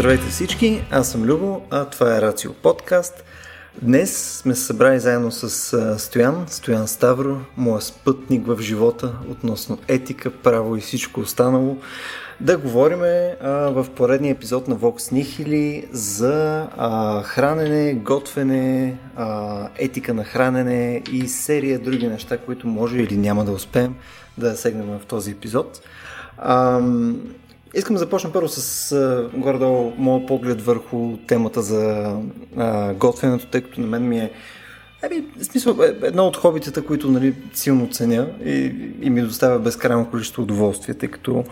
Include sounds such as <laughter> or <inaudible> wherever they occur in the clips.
Здравейте всички, аз съм Любо, а това е Рацио подкаст. Днес сме се събрали заедно с Стоян, Стоян Ставро, моя спътник в живота относно етика, право и всичко останало. Да говорим в поредния епизод на Vox Nihili за а, хранене, готвене, а, етика на хранене и серия други неща, които може или няма да успеем да сегнем в този епизод. А, Искам да започна първо с горе-долу моят поглед върху темата за а, готвенето, тъй като на мен ми е Ами, в смисъл, е, едно от хобитата, които нали, силно ценя и, и ми доставя безкрайно количество удоволствие, тъй като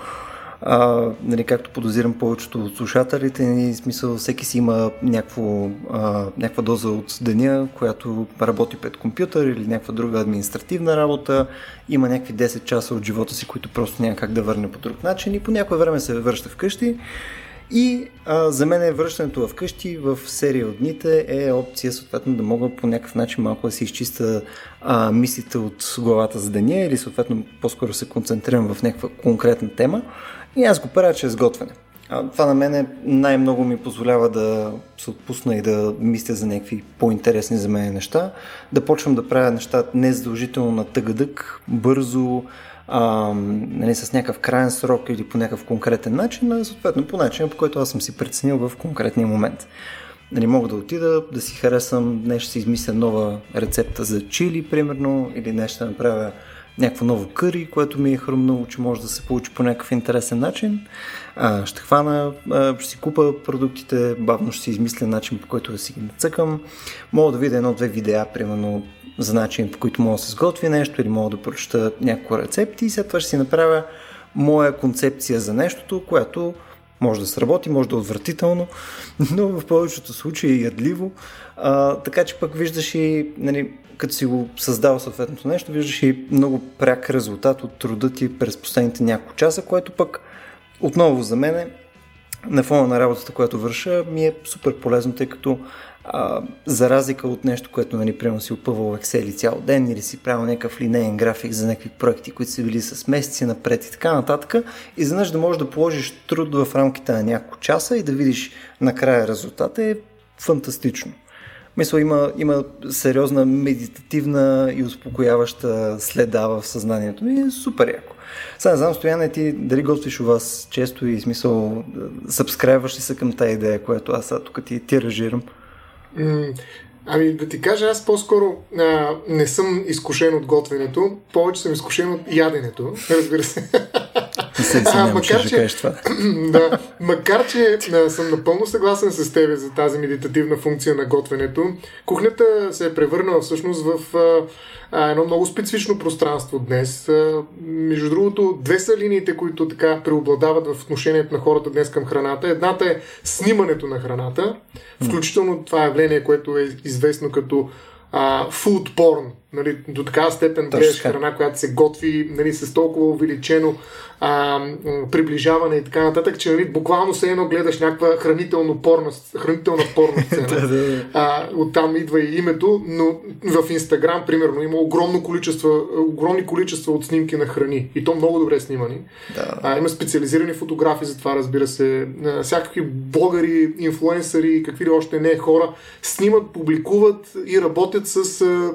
а, нали, както подозирам повечето от слушателите, нали, смисъл всеки си има някакво, а, някаква доза от деня, която работи пред компютър или някаква друга административна работа, има някакви 10 часа от живота си, които просто няма как да върне по друг начин и по някое време се връща вкъщи. И а, за мен е връщането вкъщи в серия от дните е опция съответно да мога по някакъв начин малко да си изчиста а, мислите от главата за деня или съответно по-скоро се концентрирам в някаква конкретна тема. И аз го правя чрез готвене. А, това на мен най-много ми позволява да се отпусна и да мисля за някакви по-интересни за мен неща, да почвам да правя неща не задължително на тъгъдък, бързо, а, нали, с някакъв крайен срок или по някакъв конкретен начин, а съответно по начин, по който аз съм си преценил в конкретния момент. Нали, мога да отида, да си харесам, днес ще си измисля нова рецепта за чили, примерно, или днес ще направя някакво ново къри, което ми е хрумнало, че може да се получи по някакъв интересен начин. А, ще хвана, а, ще си купа продуктите, бавно ще си измисля начин по който да си ги нацъкам. Мога да видя едно-две видеа, примерно за начин по който мога да се сготви нещо или мога да прочета някакво рецепти и след това ще си направя моя концепция за нещото, което може да сработи, може да е отвратително, <laughs> но в повечето случаи е ядливо. А, така че пък виждаш и нали, като си го създал съответното нещо, виждаш и много пряк резултат от труда ти през последните няколко часа, което пък отново за мен е, на фона на работата, която върша, ми е супер полезно, тъй като а, за разлика от нещо, което нали, примерно си опъвал Excel цял ден или си правил някакъв линейен график за някакви проекти, които са били с месеци напред и така нататък, изведнъж да можеш да положиш труд в рамките на няколко часа и да видиш накрая резултата е фантастично. Мисля, има, има сериозна медитативна и успокояваща следа в съзнанието ми. Е супер яко. Сега не знам, Стояне, ти дали готвиш у вас често и смисъл, събскрайваш ли се към тази идея, която аз тук ти тиражирам? Ами да ти кажа, аз по-скоро а, не съм изкушен от готвенето, повече съм изкушен от яденето, <laughs> разбира се. Се а, макар, че, това. <clears throat> да, макар, че а, съм напълно съгласен с тебе за тази медитативна функция на готвенето, кухнята се е превърнала всъщност в а, едно много специфично пространство днес. А, между другото, две са линиите, които така преобладават в отношението на хората днес към храната. Едната е снимането на храната, включително това явление, което е известно като а, food porn. Нали, до такава степен гледаш храна, която се готви нали, с толкова увеличено а, приближаване и така нататък, че нали, буквално се едно гледаш някаква хранително порна, хранителна порна <laughs> сцена. а, оттам идва и името, но в Инстаграм, примерно, има огромно количество, огромни количества от снимки на храни. И то много добре снимани. Да. А, има специализирани фотографи за това, разбира се. А, всякакви блогъри, инфлуенсъри, какви ли още не хора, снимат, публикуват и работят с а,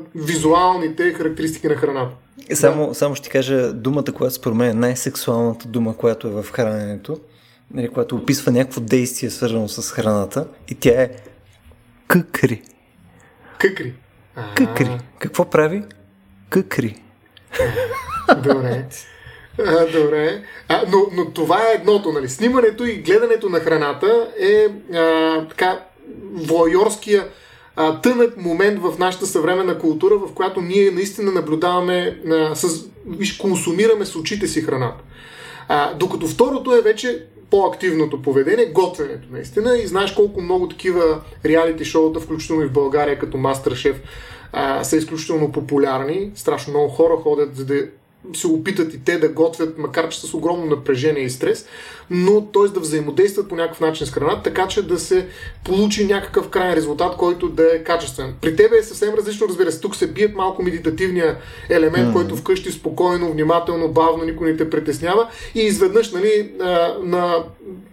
визуалните характеристики на храната. Само, да. само ще ти кажа думата, която според мен е най-сексуалната дума, която е в храненето, нали, която описва някакво действие, свързано с храната, и тя е къкри. Къкри. Къкри. Какво прави? Къкри. Добре. А, добре. А, но, но това е едното, нали? Снимането и гледането на храната е а, така воайорския а, тънък момент в нашата съвременна култура, в която ние наистина наблюдаваме, а, с, виж, консумираме с очите си храната. А, докато второто е вече по-активното поведение, готвенето наистина. И знаеш колко много такива реалити шоута, включително и в България, като Мастер Шеф, са изключително популярни. Страшно много хора ходят, за да се опитат и те да готвят, макар че с огромно напрежение и стрес, но т.е. да взаимодействат по някакъв начин с храната, така че да се получи някакъв крайен резултат, който да е качествен. При тебе е съвсем различно, разбира се. Тук се бият малко медитативния елемент, mm-hmm. който вкъщи спокойно, внимателно, бавно, никой не те притеснява и изведнъж нали, на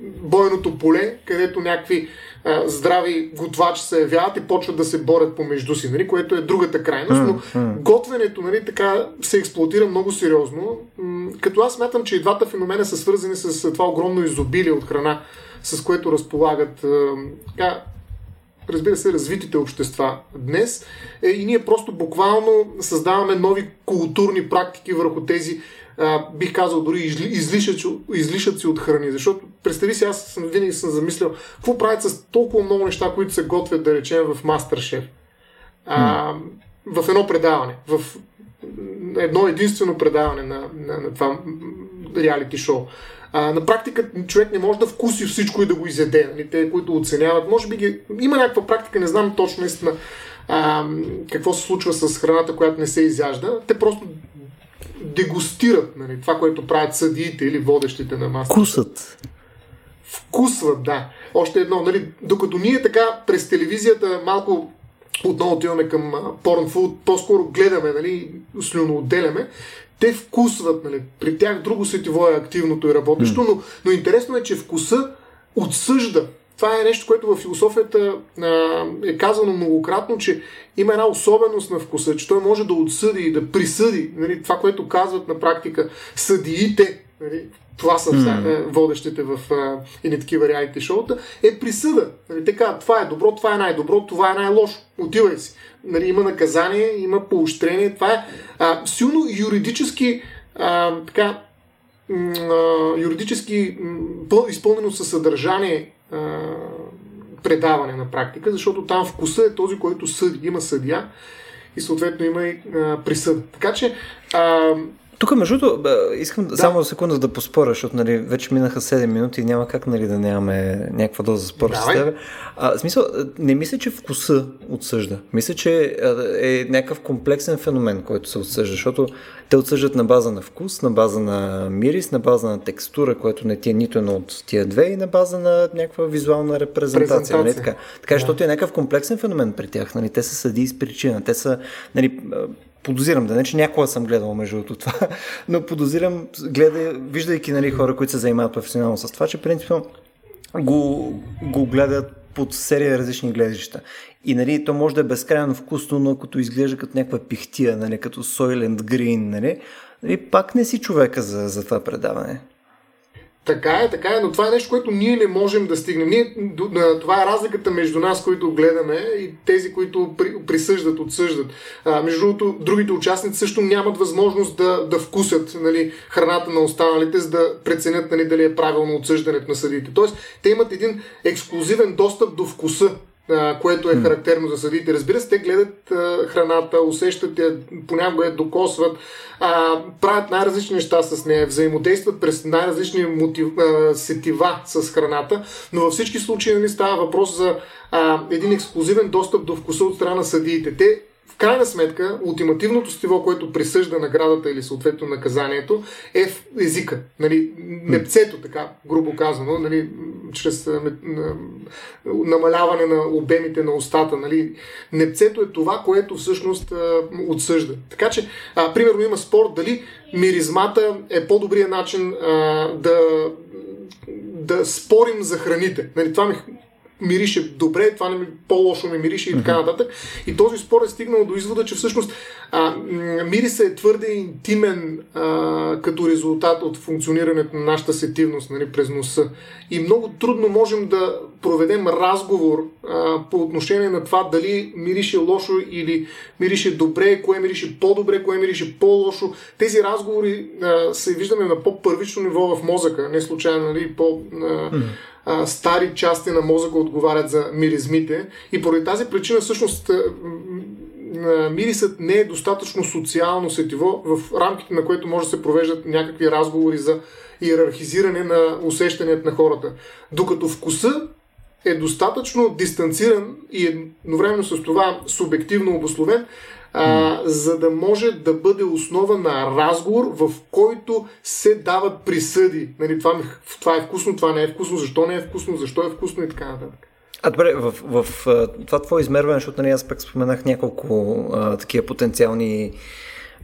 бойното поле, където някакви здрави готвачи се явяват и почват да се борят помежду си, нали, което е другата крайност. Но готвенето нали, така се експлуатира много сериозно. Като аз смятам, че и двата феномена са свързани с това огромно изобилие от храна, с което разполагат така, разбира се, развитите общества днес. Е, и ние просто буквално създаваме нови културни практики върху тези а, бих казал дори излишъци, излишъци от храни. Защото представи си, аз съм, винаги съм замислял, какво правят с толкова много неща, които се готвят, да речем, в Мастершеф. А, в едно предаване, в едно единствено предаване на, на, на това реалити шоу. А, на практика човек не може да вкуси всичко и да го изяде. Нали? Те, които оценяват, може би ги... има някаква практика, не знам точно наистина а, какво се случва с храната, която не се изяжда. Те просто дегустират нали, това, което правят съдиите или водещите на масата. Вкусът. Вкусват, да. Още едно, нали, докато ние така през телевизията малко отново отиваме към порнфуд, по-скоро гледаме, нали, слюно отделяме, те вкусват, нали, при тях друго сетиво е активното и работещо, mm. но, но интересно е, че вкуса отсъжда това е нещо, което в философията а, е казано многократно, че има една особеност на вкуса, че той може да отсъди и да присъди. Нали, това, което казват на практика съдиите, нали, това са mm. водещите в едни такива реалити шоута, е присъда. Нали, така, това е добро, това е най-добро, това е най-лошо. Отивай си. Нали, има наказание, има поощрение. Това е а, силно юридически а, така, юридически изпълнено със съдържание предаване на практика, защото там вкуса е този, който съди. Има съдия и съответно има и присъда. Така че а, тук, между другото, искам да. само секунда да поспоря, защото нали, вече минаха 7 минути и няма как нали, да нямаме някаква доза спор с теб. А, смисъл, не мисля, че вкуса отсъжда. Мисля, че е някакъв комплексен феномен, който се отсъжда, защото те отсъждат на база на вкус, на база на мирис, на база на текстура, което не ти е нито едно от тия две и на база на някаква визуална репрезентация. Нали, така, така да. защото е някакъв комплексен феномен при тях. Нали, те са съди с причина. Те са нали, подозирам, да не, че някога съм гледал между това, но подозирам, гледа, виждайки нали, хора, които се занимават професионално с това, че принципно го, го гледат под серия различни гледаща. И нали, то може да е безкрайно вкусно, но като изглежда като някаква пихтия, нали, като Soylent Green, нали, нали, пак не си човека за, за това предаване. Така е, така е, но това е нещо, което ние не можем да стигнем. Ние, това е разликата между нас, които гледаме и тези, които при, присъждат, отсъждат. А, между другото, другите участници също нямат възможност да, да вкусят нали, храната на останалите, за да преценят нали, дали е правилно отсъждането на съдите. Тоест, те имат един ексклюзивен достъп до вкуса което е характерно за съдите. Разбира се, те гледат а, храната, усещат я, понякога я докосват, а, правят най-различни неща с нея, взаимодействат през най-различни мотив, а, сетива с храната, но във всички случаи нали, става въпрос за а, един ексклюзивен достъп до вкуса от страна на съдиите. Те крайна сметка, ултимативното стиво, което присъжда наградата или съответно наказанието, е в езика. Нали, непцето, така грубо казано, нали, чрез намаляване на обемите на устата. Нали. Непцето е това, което всъщност отсъжда. Така че, а, примерно има спор дали миризмата е по-добрият начин а, да да спорим за храните. Нали, това ми мирише добре, това не ми, по-лошо ми мирише и така нататък. И този спор е стигнал до извода, че всъщност а, мириса е твърде интимен а, като резултат от функционирането на нашата сетивност нали, през носа. И много трудно можем да проведем разговор а, по отношение на това дали мирише лошо или мирише добре, кое мирише по-добре, кое мирише по-лошо. Тези разговори а, се виждаме на по-първично ниво в мозъка, не случайно, нали, по... А, стари части на мозъка отговарят за миризмите и поради тази причина всъщност мирисът не е достатъчно социално сетиво, в рамките на което може да се провеждат някакви разговори за иерархизиране на усещанията на хората. Докато вкуса е достатъчно дистанциран и едновременно с това субективно обословен, а, за да може да бъде основа на разговор, в който се дават присъди. Нали, това, ми, това е вкусно, това не е вкусно, защо не е вкусно, защо е вкусно и така нататък. А добре, в, в, в това твое измерване, защото нали, аз пък споменах няколко а, такива потенциални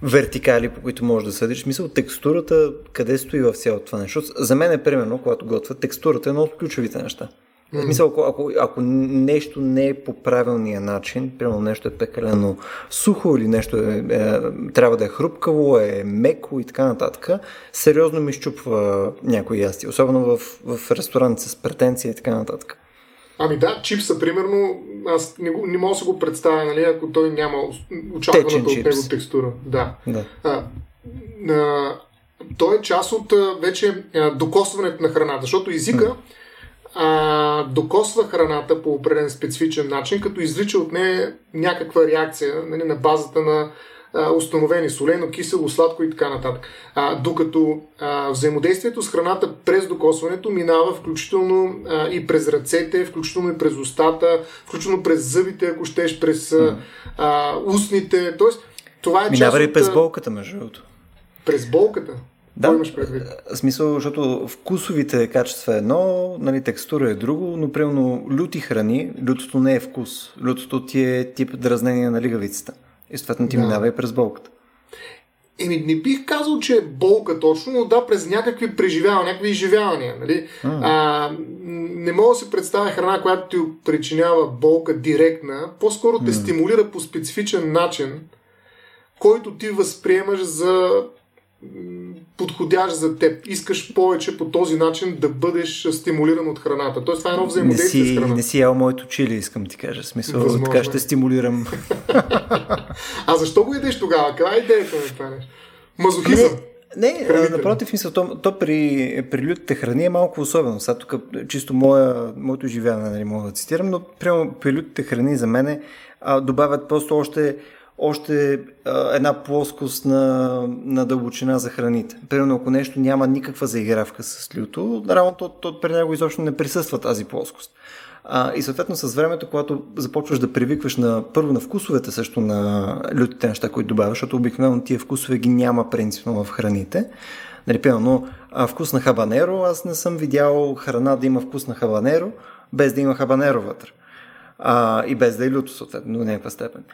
вертикали, по които можеш да съдиш. Смисъл, текстурата къде стои в цялото това нещо? За мен е примерно, когато готвя, текстурата е едно от ключовите неща. В смисъл, ако, ако, ако нещо не е по правилния начин, примерно нещо е пекалено сухо или нещо е, е, трябва да е хрупкаво, е меко и така нататък, сериозно ми щупва някои ясти, особено в, в ресторант с претенция и така нататък. Ами да, чипса, примерно, аз не, не мога да се го представя, нали, ако той няма очакваната от него текстура. Да. да. А, а, той е част от вече а, докосването на храната, защото езика а, докосва храната по определен специфичен начин, като излича от нея някаква реакция нали, на базата на а, установени солено, кисело, сладко и така нататък. А, докато а, взаимодействието с храната през докосването минава включително а, и през ръцете, включително и през устата, включително през зъбите, ако щеш, през а, а, устните. Тоест, това е Минава част ли през болката, между другото? През болката? Да, имаш предвид? смисъл, защото вкусовите качества е едно, нали, текстура е друго, но примерно люти храни, лютото не е вкус. Лютото ти е тип дразнение на лигавицата. И съответно ти да. минава и през болката. Еми, не бих казал, че е болка точно, но да, през някакви преживявания, някакви изживявания. Нали? А. А, не мога да се представя храна, която ти причинява болка директна, по-скоро те стимулира по специфичен начин, който ти възприемаш за подходящ за теб. Искаш повече по този начин да бъдеш стимулиран от храната. Тоест това е едно взаимодействие не си, с храната. Не си ял моето чили, искам ти кажа. Смисъл, Възможно така ще е. стимулирам. <laughs> а защо го идеш тогава? Каква е идеята на това нещо? Мазохизъм. Не, не напротив, мисля, то, то при, при лютите храни е малко особено. Сега тук чисто моя, моето живеене, нали, мога да цитирам, но прямо при лютите храни за мене а, добавят просто още още една плоскост на, на дълбочина за храните. Примерно, ако нещо няма никаква заигравка с люто, наравно то, то при него изобщо не присъства тази плоскост. А, и съответно с времето, когато започваш да привикваш на, първо на вкусовете също на лютите неща, които добавяш, защото обикновено тия вкусове ги няма принципно в храните. Нали, примерно, вкус на хабанеро, аз не съм видял храна да има вкус на хабанеро, без да има хабанеро вътре. А, и без да е люто, съответно, до някаква степен.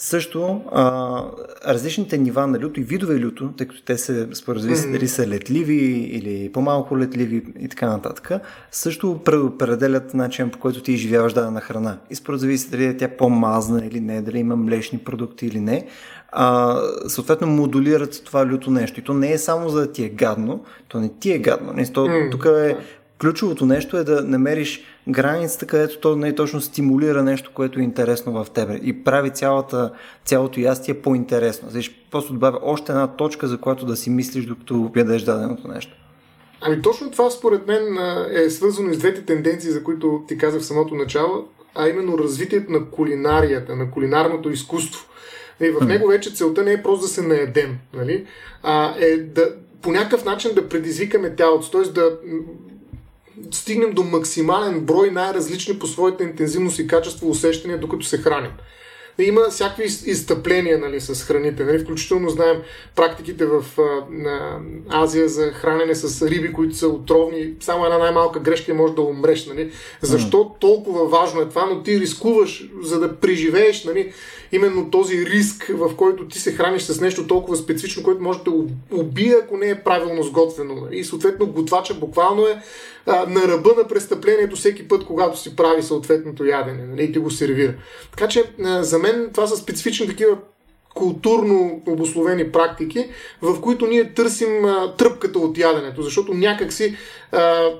Също а, различните нива на люто и видове люто, тъй като те се споразви дали са летливи или по-малко летливи и така нататък, също предопределят начин по който ти изживяваш дадена храна. И според зависи дали е тя по-мазна или не, дали има млечни продукти или не, а, съответно модулират това люто нещо. И то не е само за да ти е гадно, то не ти е гадно. Не, то, mm. Тук е ключовото нещо е да намериш границата, където то не е точно стимулира нещо, което е интересно в тебе и прави цялата, цялото ястие по-интересно. Значи, просто добавя още една точка, за която да си мислиш, докато ядеш даденото нещо. Ами точно това според мен е свързано с двете тенденции, за които ти казах в самото начало, а именно развитието на кулинарията, на кулинарното изкуство. И в него вече целта не е просто да се наедем, нали? а е да по някакъв начин да предизвикаме тялото, т.е. да стигнем до максимален брой най-различни по своята интензивност и качество усещания, докато се храним. Има всякакви изтъпления нали, с храните. Нали? Включително знаем практиките в а, Азия за хранене с риби, които са отровни. Само една най-малка грешка може да умреш. Нали? Защо толкова важно е това, но ти рискуваш, за да преживееш нали, именно този риск, в който ти се храниш с нещо толкова специфично, което може да убие, ако не е правилно сготвено. И съответно готвача буквално е а, на ръба на престъплението всеки път, когато си прави съответното ядене нали, и ти го сервира. Така че а, за мен това са специфични такива културно обословени практики, в които ние търсим а, тръпката от яденето, защото някакси а,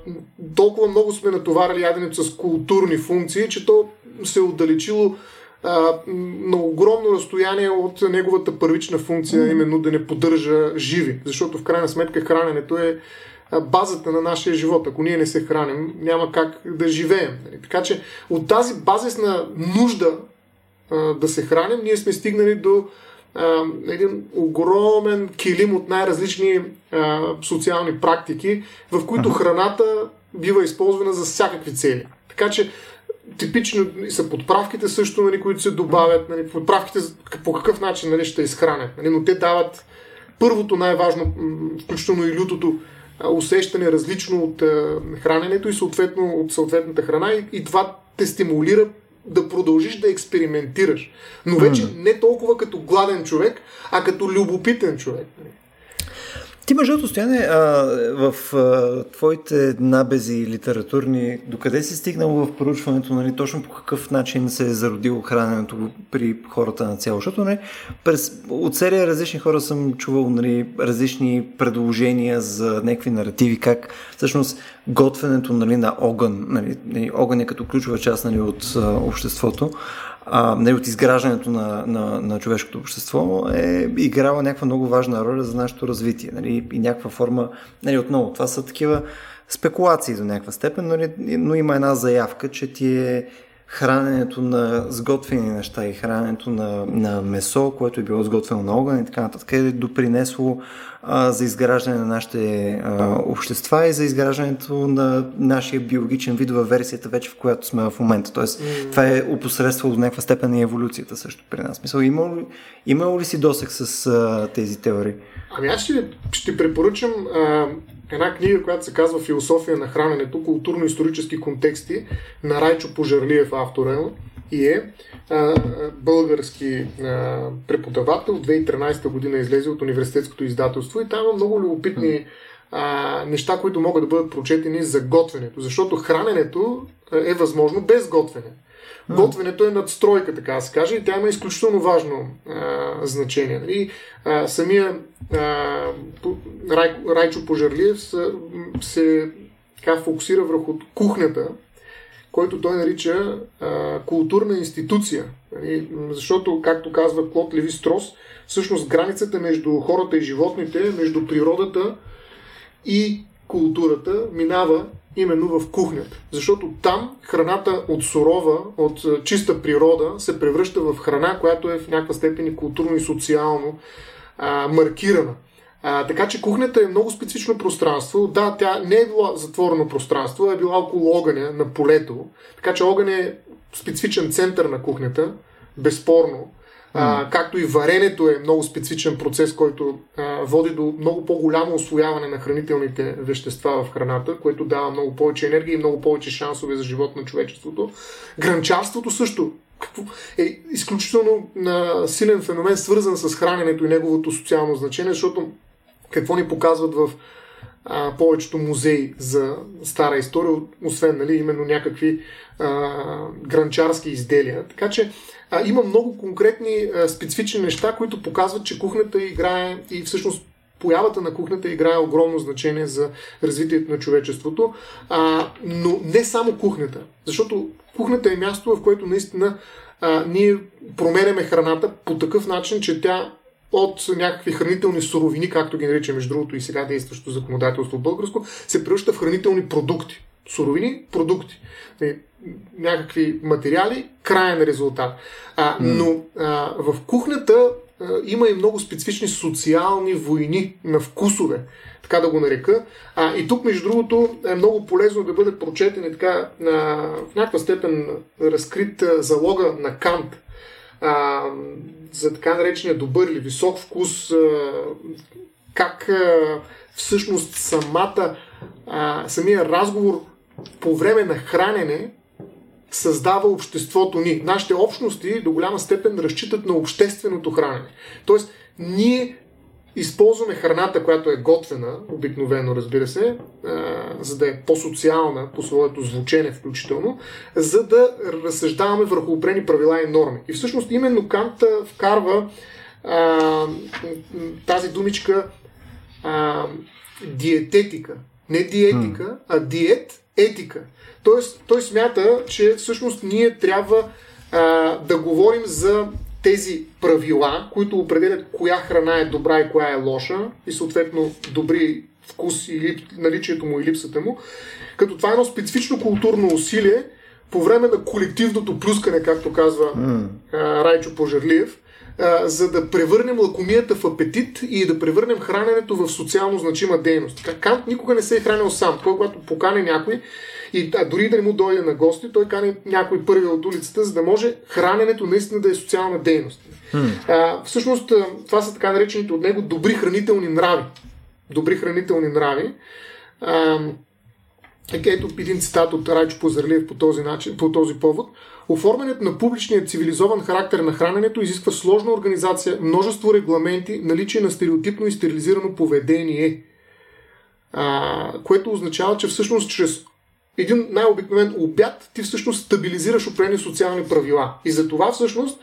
толкова много сме натоварили яденето с културни функции, че то се е отдалечило на огромно разстояние от неговата първична функция, именно да не поддържа живи. Защото в крайна сметка храненето е базата на нашия живот. Ако ние не се храним, няма как да живеем. Нали? Така че от тази базисна нужда да се храним, ние сме стигнали до един огромен килим от най-различни социални практики, в които храната бива използвана за всякакви цели. Така че типично са подправките също, нали, които се добавят. Нали, подправките по какъв начин нали, ще изхранят. Нали, но те дават първото най-важно, включително и лютото, усещане различно от храненето и съответно от съответната храна и, и това те стимулира да продължиш да експериментираш. Но вече не толкова като гладен човек, а като любопитен човек. Ти, между стояне, а, в а, твоите набези литературни, докъде си стигнал в проучването, нали, точно по какъв начин се е зародило храненето при хората на цяло? Защото нали, през, от серия различни хора съм чувал нали, различни предложения за някакви наративи, как всъщност готвенето нали, на огън, нали огън е като ключова част нали, от а, обществото, а, нали, от изграждането на, на, на човешкото общество е играла някаква много важна роля за нашето развитие. Нали, и някаква форма, нали, отново, това са такива спекулации до някаква степен, нали, но има една заявка, че ти е храненето на сготвени неща и храненето на, на месо, което е било сготвено на огън и така нататък, е допринесло а, за изграждане на нашите а, общества и за изграждането на нашия биологичен вид във версията вече, в която сме в момента. Тоест, mm. това е опосредствало до някаква степен и еволюцията също при нас. Мисъл, има, има ли си досек с а, тези теории? Ами аз ще, ще препоръчам а, една книга, която се казва Философия на храненето, културно-исторически контексти на Райчо Пожарлиев автора и е а, български а, преподавател. В 2013 година излезе от университетското издателство и там има много любопитни а, неща, които могат да бъдат прочетени за готвенето. Защото храненето е възможно без готвене. Готвенето е надстройка, така да се каже, и тя има изключително важно а, значение. И а, самия а, Рай, Райчо Пожарлиев се, се така, фокусира върху кухнята, който той нарича а, културна институция. Нали? Защото, както казва Клод Леви Строс, всъщност границата между хората и животните, между природата и културата минава именно в кухнята. Защото там храната от сурова, от чиста природа се превръща в храна, която е в някаква степен и културно и социално а, маркирана. А, така че кухнята е много специфично пространство. Да, тя не е била затворено пространство, а е била около огъня на полето. Така че огън е специфичен център на кухнята, безспорно. А, както и варенето е много специфичен процес, който а, води до много по-голямо освояване на хранителните вещества в храната, което дава много повече енергия и много повече шансове за живот на човечеството. Гранчарството също какво е изключително а, силен феномен, свързан с храненето и неговото социално значение, защото какво ни показват в а, повечето музеи за стара история, освен нали, именно някакви а, гранчарски изделия. Така че а, има много конкретни а, специфични неща, които показват, че кухнята играе и всъщност появата на кухнята играе огромно значение за развитието на човечеството, а, но не само кухнята, защото кухнята е място, в което наистина а, ние променяме храната по такъв начин, че тя от някакви хранителни суровини, както ги нарича между другото и сега действащото законодателство българско, се превръща в хранителни продукти. Суровини, продукти. Е, някакви материали, крайен резултат. А, но а, в кухнята а, има и много специфични социални войни на вкусове, така да го нарека. А, и тук, между другото, е много полезно да бъде прочетен и така а, в някаква степен разкрит а, залога на Кант а, за така наречения добър или висок вкус, а, как а, всъщност самата, а, самия разговор по време на хранене създава обществото ни. Нашите общности до голяма степен разчитат на общественото хранене. Тоест, ние използваме храната, която е готвена, обикновено разбира се, за да е по-социална по своето звучене включително, за да разсъждаваме върху опрени правила и норми. И всъщност именно Кант вкарва а, тази думичка а, диететика. Не диетика, а диет етика. Тоест, той смята, че всъщност ние трябва а, да говорим за тези правила, които определят коя храна е добра и коя е лоша и съответно добри вкус и лип, наличието му и липсата му, като това е едно специфично културно усилие по време на колективното плюскане, както казва mm. а, Райчо Пожерлиев, а, за да превърнем лакомията в апетит и да превърнем храненето в социално значима дейност. Кант никога не се е хранил сам. Той, когато покане някой, и а, дори да не му дойде на гости, той кани някой първи от улицата, за да може храненето наистина да е социална дейност. Hmm. А, всъщност, това са така наречените от него добри хранителни нрави. Добри хранителни нрави. А, ето един цитат от Райчо Позарлиев по този, начин, по този повод. Оформянето на публичния цивилизован характер на храненето изисква сложна организация, множество регламенти, наличие на стереотипно и стерилизирано поведение, а, което означава, че всъщност чрез един най-обикновен обяд ти всъщност стабилизираш определени социални правила. И за това всъщност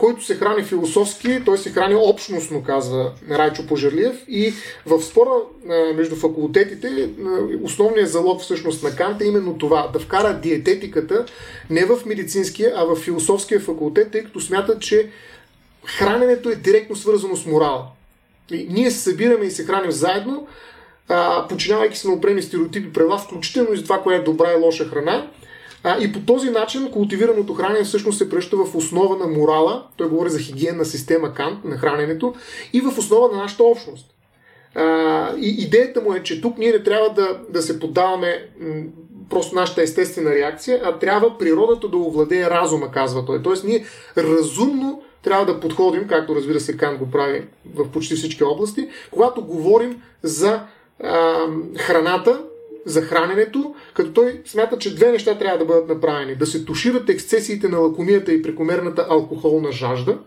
който се храни философски, той се храни общностно, казва Райчо Пожерлиев. И в спора между факултетите, основният залог всъщност на Кант е именно това, да вкара диететиката не в медицинския, а в философския факултет, тъй като смята, че храненето е директно свързано с морала. И ние се събираме и се храним заедно, починявайки се на опрени стереотипи правила, включително и за това, кое е добра и лоша храна. А, и по този начин култивираното хранене всъщност се превръща в основа на морала, той говори за хигиенна система Кант на храненето, и в основа на нашата общност. А, и идеята му е, че тук ние не трябва да, да се поддаваме просто нашата естествена реакция, а трябва природата да овладее разума, казва той. Тоест ние разумно трябва да подходим, както разбира се Кант го прави в почти всички области, когато говорим за а, храната, за храненето, като той смята, че две неща трябва да бъдат направени. Да се тушират ексцесиите на лакомията и прекомерната алкохолна жажда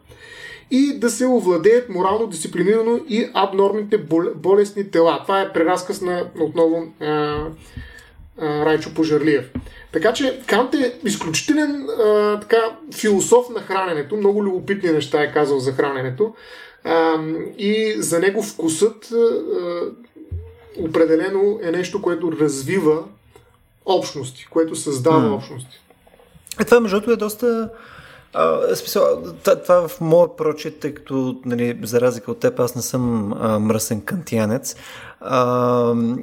и да се овладеят морално дисциплинирано и абнормните болестни тела. Това е преразказ на отново а, Райчо Пожарлиев. Така че Кант е изключителен а, така, философ на храненето. Много любопитни неща е казал за храненето. А, и за него вкусът а, определено е нещо, което развива общности, което създава mm. общности. Е, това, между другото, е доста... А, смисъл, това в моя прочит, тъй като, нали, за разлика от теб, аз не съм а, мръсен кантиянец, а,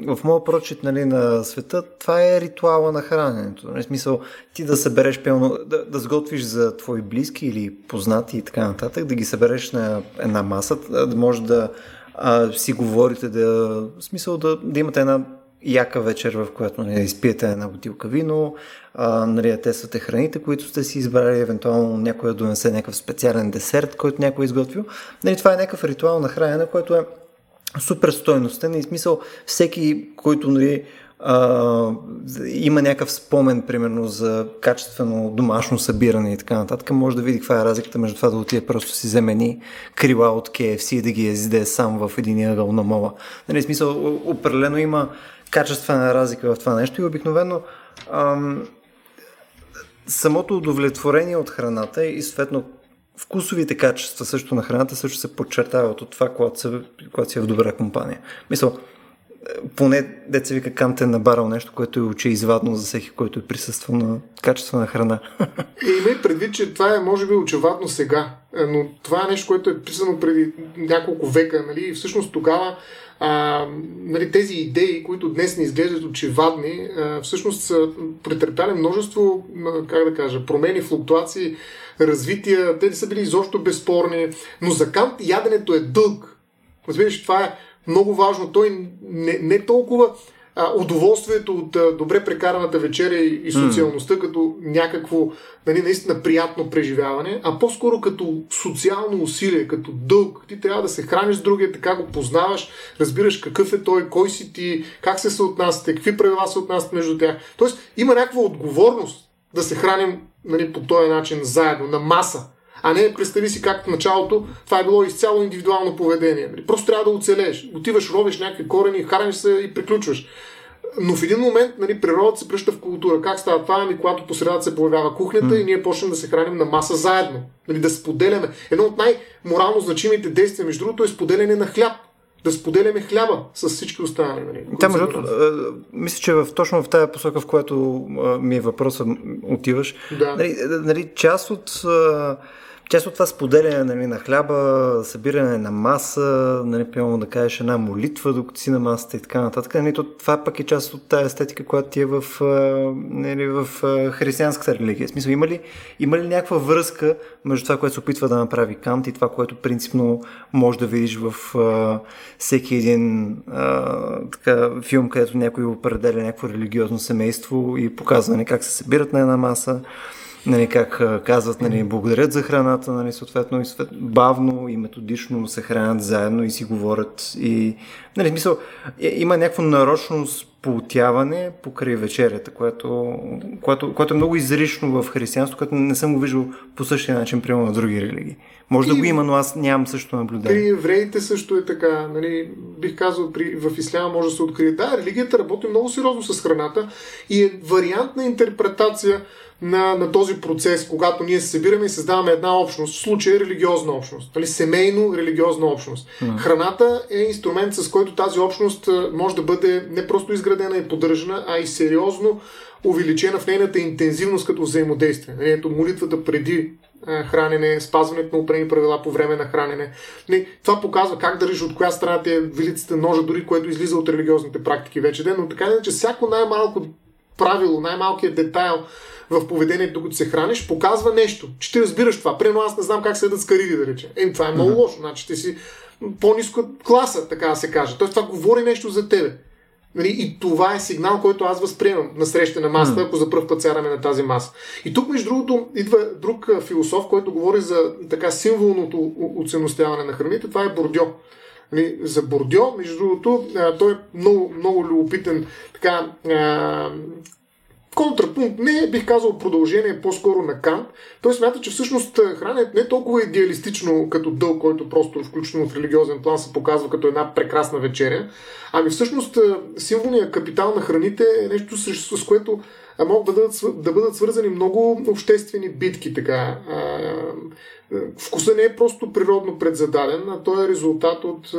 в моя прочит нали, на света, това е ритуала на храненето. Нали, смисъл, ти да събереш пълно, да, да сготвиш за твои близки или познати и така нататък, да ги събереш на една маса, да може да а, си говорите да, в смисъл да, да имате една яка вечер, в която нали, изпиете една бутилка вино, а, нали, тествате храните, които сте си избрали, евентуално някой да донесе някакъв специален десерт, който някой е изготвил. Нали, това е някакъв ритуал на хранене, който е супер стойностен и смисъл всеки, който нали, има някакъв спомен, примерно, за качествено домашно събиране и така нататък, може да види каква е разликата между това да отиде просто си вземени крила от KFC и да ги езде сам в един ъгъл на мола. Нали, смисъл, определено има качествена разлика в това нещо и обикновено ам, самото удовлетворение от храната и съответно вкусовите качества също на храната също се подчертават от това, когато, се, когато си е в добра компания. Мисъл, поне деца вика Кант е набарал нещо, което е оче извадно за всеки, който е присъствал на качествена храна. И имай предвид, че това е може би очевадно сега, е, но това е нещо, което е писано преди няколко века, нали? И всъщност тогава а, нали, тези идеи, които днес не изглеждат очевадни, а, всъщност са претърпяли множество, как да кажа, промени, флуктуации, развития. Те не са били изобщо безспорни, но за Кант яденето е дълг. Разбираш, това е много важно. Той не, не толкова а, удоволствието от а, добре прекараната вечеря и, и социалността mm. като някакво нали, наистина приятно преживяване, а по-скоро като социално усилие, като дълг. Ти трябва да се храниш с другия, така го познаваш, разбираш какъв е той, кой си ти, как се съотнасяте, какви правила се отнасят между тях. Тоест има някаква отговорност да се храним нали, по този начин заедно, на маса. А не представи си как в началото това е било изцяло индивидуално поведение. Нали? Просто трябва да оцелееш. Отиваш, робиш някакви корени, храниш се и приключваш. Но в един момент нали, природата се пръща в култура. Как става това? Ами когато по средата се появява кухнята mm. и ние почнем да се храним на маса заедно. Нали, да споделяме. Едно от най-морално значимите действия, между другото, е споделяне на хляб да споделяме хляба с всички останали. Нали, да, между мисля, че в, точно в тази посока, в която а, ми е въпросът, отиваш. Да. Нали, нали, част от а, част от това споделяне нали, на хляба, събиране на маса, нали, примерно да кажеш една молитва, докато си на масата и така нататък, нали, то, това пък е част от тази естетика, която ти е в, нали, в християнската религия. В смисъл, има ли, има ли някаква връзка между това, което се опитва да направи Кант и това, което принципно може да видиш в а, всеки един а, така, филм, където някой определя някакво религиозно семейство и показва как се събират на една маса, нали, как казват, нали, благодарят за храната, нали, съответно и свет, бавно и методично се хранят заедно и си говорят. И, нали, смисъл, е, има някакво нарочно сполтяване покрай вечерята, което, което, което е много изрично в християнството, което не съм го виждал по същия начин, примерно на други религии. Може и, да го има, но аз нямам също наблюдение. При евреите също е така. Нали, бих казал, при, в исляма може да се открие. Да, религията работи много сериозно с храната и е вариант на интерпретация на, на този процес, когато ние се събираме и създаваме една общност, в случая религиозна общност, нали, семейно религиозна общност. Mm. Храната е инструмент, с който тази общност може да бъде не просто изградена и поддържана, а и сериозно увеличена в нейната интензивност като взаимодействие. Нали, ето молитвата преди хранене, спазването на опрени правила по време на хранене. Не, това показва как държиш от коя страна ти е вилицата ножа, дори което излиза от религиозните практики вече ден, но така че всяко най-малко правило, най-малкият детайл в поведението, докато се храниш, показва нещо, че ти разбираш това. Примерно аз не знам как се ядат скариди, да речем. Еми, това е много лошо. Значи ти си по-ниска класа, така да се каже. Тоест това говори нещо за тебе. Нали, и това е сигнал, който аз възприемам на среща на масата, ако за първ път сядаме на тази маса. И тук, между другото, идва друг философ, който говори за така символното оценностяване на храните. Това е Бордьо. Нали, за Бордьо, между другото, той е много, много любопитен така, контрапункт, не бих казал продължение по-скоро на Кант. Той смята, че всъщност храненето не е толкова идеалистично като дълг, който просто включително в религиозен план се показва като една прекрасна вечеря. Ами всъщност символният капитал на храните е нещо, с което могат да бъдат, да бъдат свързани много обществени битки. Така. Вкуса не е просто природно предзададен, а той е резултат от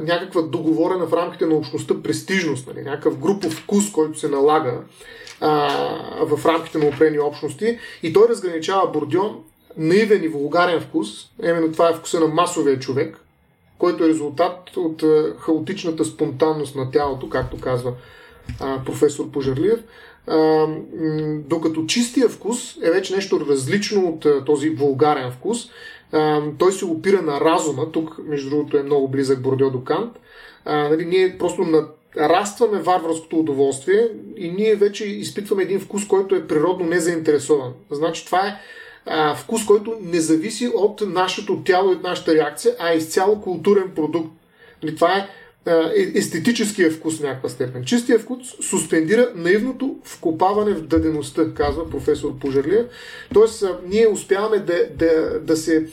някаква договорена в рамките на общността престижност, нали, някакъв групов вкус, който се налага а, в рамките на опрени общности. И той разграничава Бордьо наивен и вулгарен вкус, именно това е вкуса на масовия човек, който е резултат от хаотичната спонтанност на тялото, както казва а, професор Пожарлиев, а, докато чистия вкус е вече нещо различно от а, този вулгарен вкус той се опира на разума, тук между другото е много близък Бордио до Кант. А, нали, ние просто нарастваме варварското удоволствие и ние вече изпитваме един вкус, който е природно незаинтересован. Значи това е а, вкус, който не зависи от нашето тяло и от нашата реакция, а е изцяло културен продукт. Нали, това е, естетическия вкус в някаква степен. Чистия вкус суспендира наивното вкопаване в дадеността, казва професор Пожарлиев. Тоест, ние успяваме да, да, да се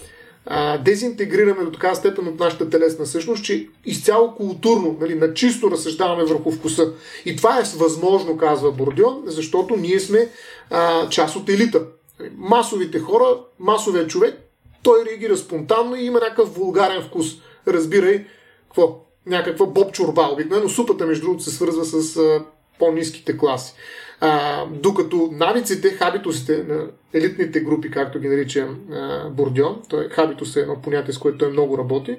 а, дезинтегрираме до такава степен от нашата телесна същност, че изцяло културно, нали, на чисто разсъждаваме върху вкуса. И това е възможно, казва Бордио, защото ние сме а, част от елита. Масовите хора, масовия човек, той реагира спонтанно и има някакъв вулгарен вкус. Разбирай, какво? Някаква боб чорба. Обикновено супата, между другото, се свързва с а, по-низките класи. А, докато навиците, хабитусите на елитните групи, както ги нарича а, Бордион, той, хабитус е едно понятие, с което той много работи,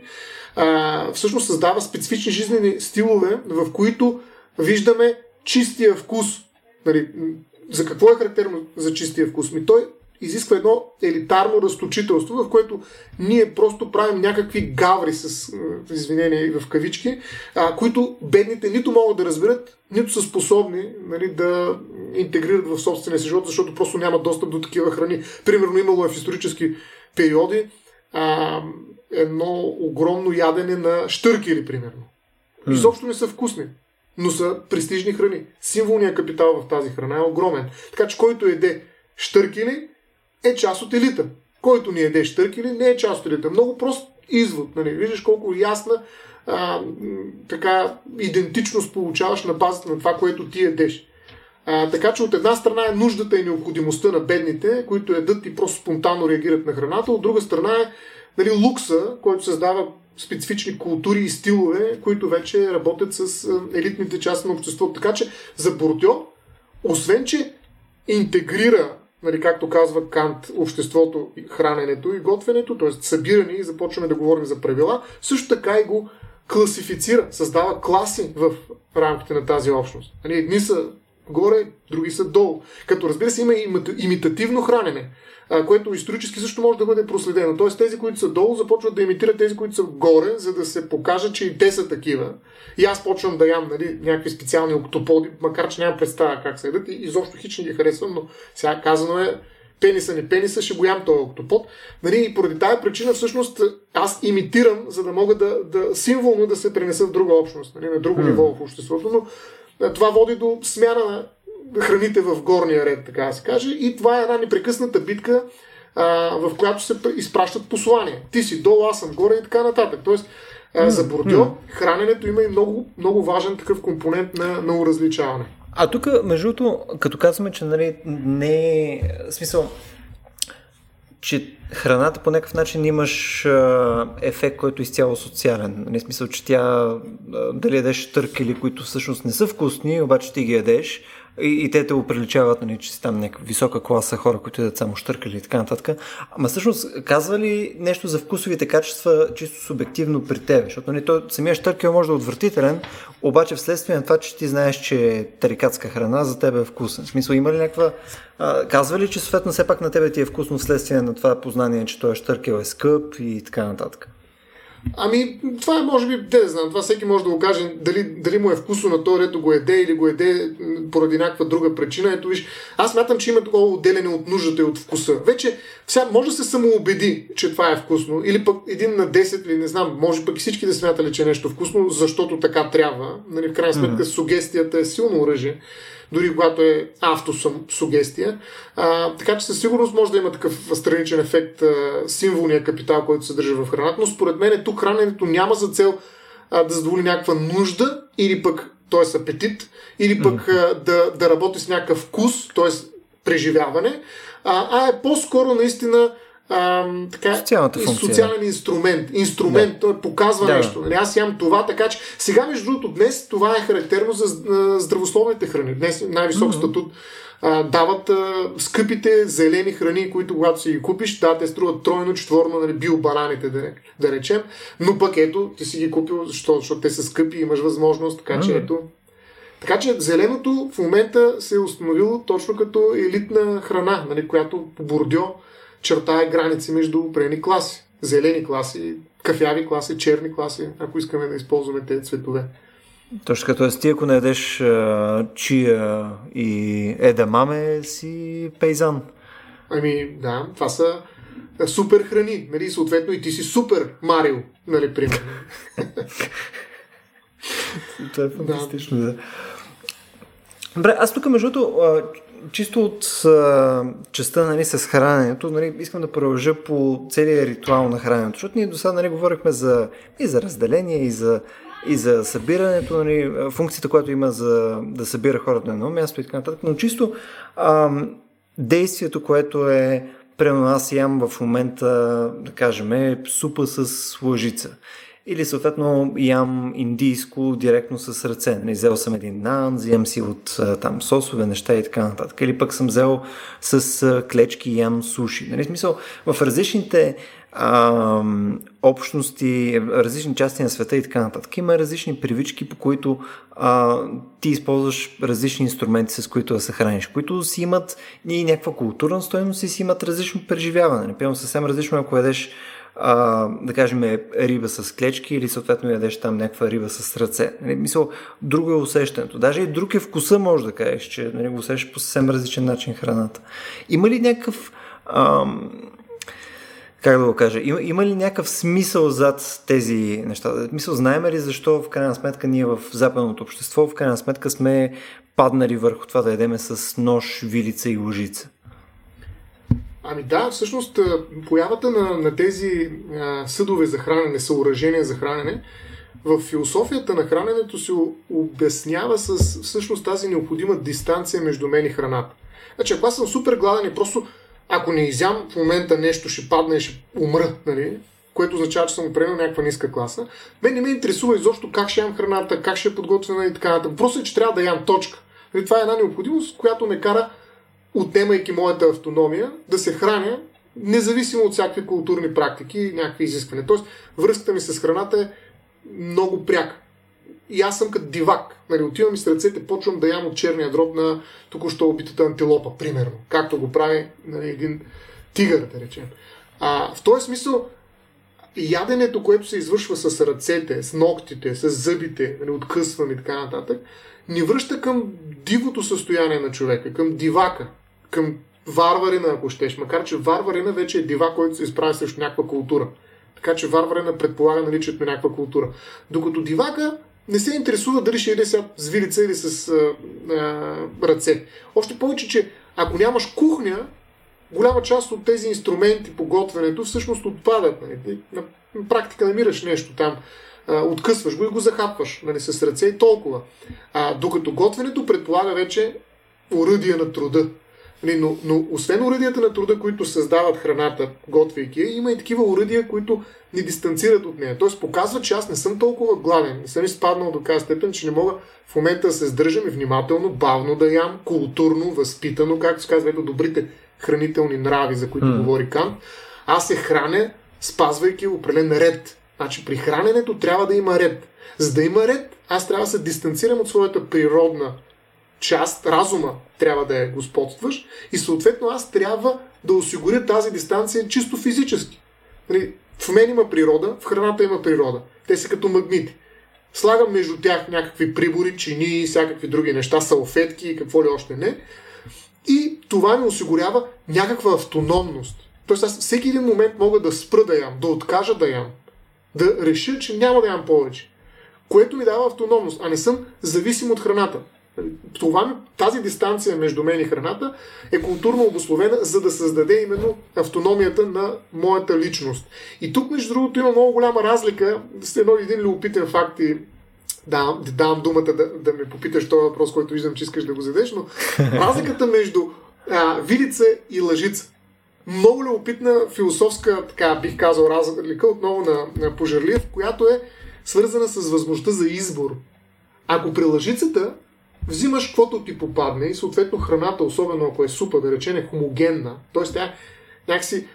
а, всъщност създава специфични жизнени стилове, в които виждаме чистия вкус. Нали, за какво е характерно за чистия вкус? Ми той изисква едно елитарно разточителство, в което ние просто правим някакви гаври с извинение в кавички, а, които бедните нито могат да разберат, нито са способни нали, да интегрират в собствения си живот, защото просто няма достъп до такива храни. Примерно имало е в исторически периоди а, едно огромно ядене на штъркели, примерно. Изобщо не са вкусни но са престижни храни. Символният капитал в тази храна е огромен. Така че който еде штъркели, е част от елита. Който ни еде штъркели, не е част от елита. Много прост извод. Нали? Виждаш колко ясна а, така идентичност получаваш на базата на това, което ти едеш. А, така че от една страна е нуждата и необходимостта на бедните, които едат и просто спонтанно реагират на храната, от друга страна е нали, лукса, който създава специфични култури и стилове, които вече работят с елитните части на обществото. Така че за Бордьо, освен че интегрира нали, както казва Кант, обществото, храненето и готвенето, т.е. събиране и започваме да говорим за правила, също така и го класифицира, създава класи в рамките на тази общност. Нали, едни са горе, други са долу. Като разбира се има и имитативно хранене, което исторически също може да бъде проследено. Тоест тези, които са долу, започват да имитират тези, които са горе, за да се покажат, че и те са такива. И аз почвам да ям нали, някакви специални октоподи, макар че нямам представа как се едат и изобщо хич не ги харесвам, но сега казано е пениса, не пениса, ще го ям този октопод. Нали, и поради тази причина всъщност аз имитирам, за да мога да, да символно да се пренеса в друга общност, нали, на друго ниво в обществото, но това води до смяна на храните в горния ред, така да се каже. И това е една непрекъсната битка, а, в която се изпращат послания. Ти си долу, аз съм горе и така нататък. Тоест, а, за Бордьо храненето има и много, много важен такъв компонент на, на уразличаване. А тук, между другото, като казваме, че нали, не е смисъл, че храната по някакъв начин имаш а, ефект, който е изцяло социален. Не нали, смисъл, че тя а, дали ядеш търкели, които всъщност не са вкусни, обаче ти ги ядеш, и, и те те оприличават, нали, че си там някаква висока класа хора, които идат само штъркали и така нататък. Ама всъщност казва ли нещо за вкусовите качества чисто субективно при тебе? Защото нали, той, самия штъркел може да е отвратителен, обаче вследствие на това, че ти знаеш, че е тарикатска храна за тебе е вкусен. В смисъл има ли някаква... А, казва ли, че съответно все пак на тебе ти е вкусно вследствие на това познание, че той е штъркел е скъп и така нататък? Ами, това е, може би, те да знам, това всеки може да го каже, дали, дали му е вкусно на то, рето го еде или го еде поради някаква друга причина. Ето виж, аз мятам, че има такова отделяне от нуждата и от вкуса. Вече, сега може да се самоубеди, че това е вкусно, или пък един на 10, или не знам, може пък и всички да смятали, че е нещо вкусно, защото така трябва. Нали, в крайна сметка, mm-hmm. сугестията е силно оръжие дори когато е автосугестия. А, така че със сигурност може да има такъв страничен ефект а, символния капитал, който се държи в храната, но според мен тук храненето няма за цел а, да задоволи някаква нужда или пък т.е. апетит, или пък mm-hmm. да, да работи с някакъв вкус, т.е. преживяване, а, а е по-скоро наистина а, така, социален инструмент. Инструмент, да. той показва да. нещо. Нали, аз ям това, така че сега, между другото, днес това е характерно за здравословните храни. Днес най-висок mm-hmm. статут а, дават а, скъпите зелени храни, които когато си ги купиш, да, те струват тройно, четворно, нали, биобараните, да, да речем, но пък ето, ти си ги купил, защо? защото те са скъпи, имаш възможност, така че mm-hmm. ето. Така че зеленото в момента се е установило точно като елитна храна, нали, която по бордьо чертае граници между определени класи. Зелени класи, кафяви класи, черни класи, ако искаме да използваме тези цветове. Точно като ти, ако не ядеш чия и едамаме, си пейзан. Ами, да, това са супер храни, нали, съответно и ти си супер Марио, нали, примерно. <laughs> това е фантастично, да. Добре, аз тук, между другото, чисто от а, частта нали, с храненето, нали, искам да продължа по целия ритуал на храненето, защото ние до сега нали, говорихме за, и за разделение, и за, и за събирането, нали, функцията, която има за да събира хората на едно място и така нататък, но чисто а, действието, което е Примерно аз ям в момента, да кажем, е супа с лъжица. Или съответно ям индийско директно с ръце. Нали, взел съм един нан, взимам си от там сосове, неща и така нататък. Или пък съм взел с клечки ям суши. Нали, смисъл, в различните а, общности, различни части на света и така нататък. Има различни привички, по които а, ти използваш различни инструменти, с които да се храниш, които си имат и някаква културна стоеност и си имат различно преживяване. Например, съвсем различно, ако ядеш а, да кажем, риба с клечки или съответно ядеш там някаква риба с ръце. Нали, мисъл, друго е усещането. Даже и друг е вкуса, може да кажеш, че нали, го усещаш по съвсем различен начин храната. Има ли някакъв... Ам, как да го кажа, има, има ли някакъв смисъл зад тези неща? Мисъл, знаем ли защо в крайна сметка ние в западното общество в крайна сметка сме паднали върху това да ядеме с нож, вилица и лъжица? Ами да, всъщност появата на, на тези а, съдове за хранене, съоръжения за хранене, в философията на храненето се обяснява с всъщност тази необходима дистанция между мен и храната. Значи, ако аз съм супер гладен и просто ако не изям в момента нещо, ще падне и ще умра, нали? което означава, че съм определил някаква ниска класа. Мен не ме интересува изобщо как ще ям храната, как ще е подготвена и така нататък. Просто е, че трябва да ям точка. Нали, това е една необходимост, която ме кара отнемайки моята автономия, да се храня независимо от всякакви културни практики и някакви изисквания. Тоест, връзката ми с храната е много пряка. И аз съм като дивак. Нали, отивам и с ръцете, почвам да ям от черния дроб на току-що убитата антилопа, примерно. Както го прави нали, един тигър, да речем. А, в този смисъл, яденето, което се извършва с ръцете, с ногтите, с зъбите, нали, откъсване и така нататък, ни връща към дивото състояние на човека, към дивака, към варварина, ако щеш. Макар, че варварина вече е дива, който се изправя срещу някаква култура. Така че варварина предполага наличието на някаква култура. Докато дивака не се интересува дали ще сега с вилица или с а, а, ръце. Още повече, че ако нямаш кухня, голяма част от тези инструменти по готвенето всъщност отпадат. Нали? На практика намираш нещо там, а, откъсваш го и го захапваш нали, с ръце и толкова. А, докато готвенето предполага вече уръдия на труда. Нали, но, но освен уръдията на труда, които създават храната, готвейки има и такива уръдия, които ни дистанцират от нея. Тоест показва, че аз не съм толкова гладен, не съм изпаднал до тази степен, че не мога в момента да се сдържам и внимателно, бавно да ям, културно, възпитано, както се казва, ето добрите хранителни нрави, за които mm. говори Кант. Аз се храня, спазвайки определен ред. Значи при храненето трябва да има ред. За да има ред, аз трябва да се дистанцирам от своята природна част, разума трябва да е господстваш и съответно аз трябва да осигуря тази дистанция чисто физически. Нали, в мен има природа, в храната има природа. Те са като магнити. Слагам между тях някакви прибори, чини, всякакви други неща, салфетки и какво ли още не. И това ми осигурява някаква автономност. Тоест аз всеки един момент мога да спра да ям, да откажа да ям, да реша, че няма да ям повече. Което ми дава автономност, а не съм зависим от храната. Това, тази дистанция между мен и храната е културно обословена, за да създаде именно автономията на моята личност. И тук, между другото, има много голяма разлика. С едно един любопитен факт и да, да давам думата да, да ме попиташ този въпрос, който виждам, че искаш да го задеш, но <laughs> разликата между а, вилица и лъжица. Много любопитна философска, така бих казал, разлика отново на, на Пожарлиев, която е свързана с възможността за избор. Ако при лъжицата взимаш каквото ти попадне и съответно храната, особено ако е супа, да речем, е хомогенна, т.е. тя някакси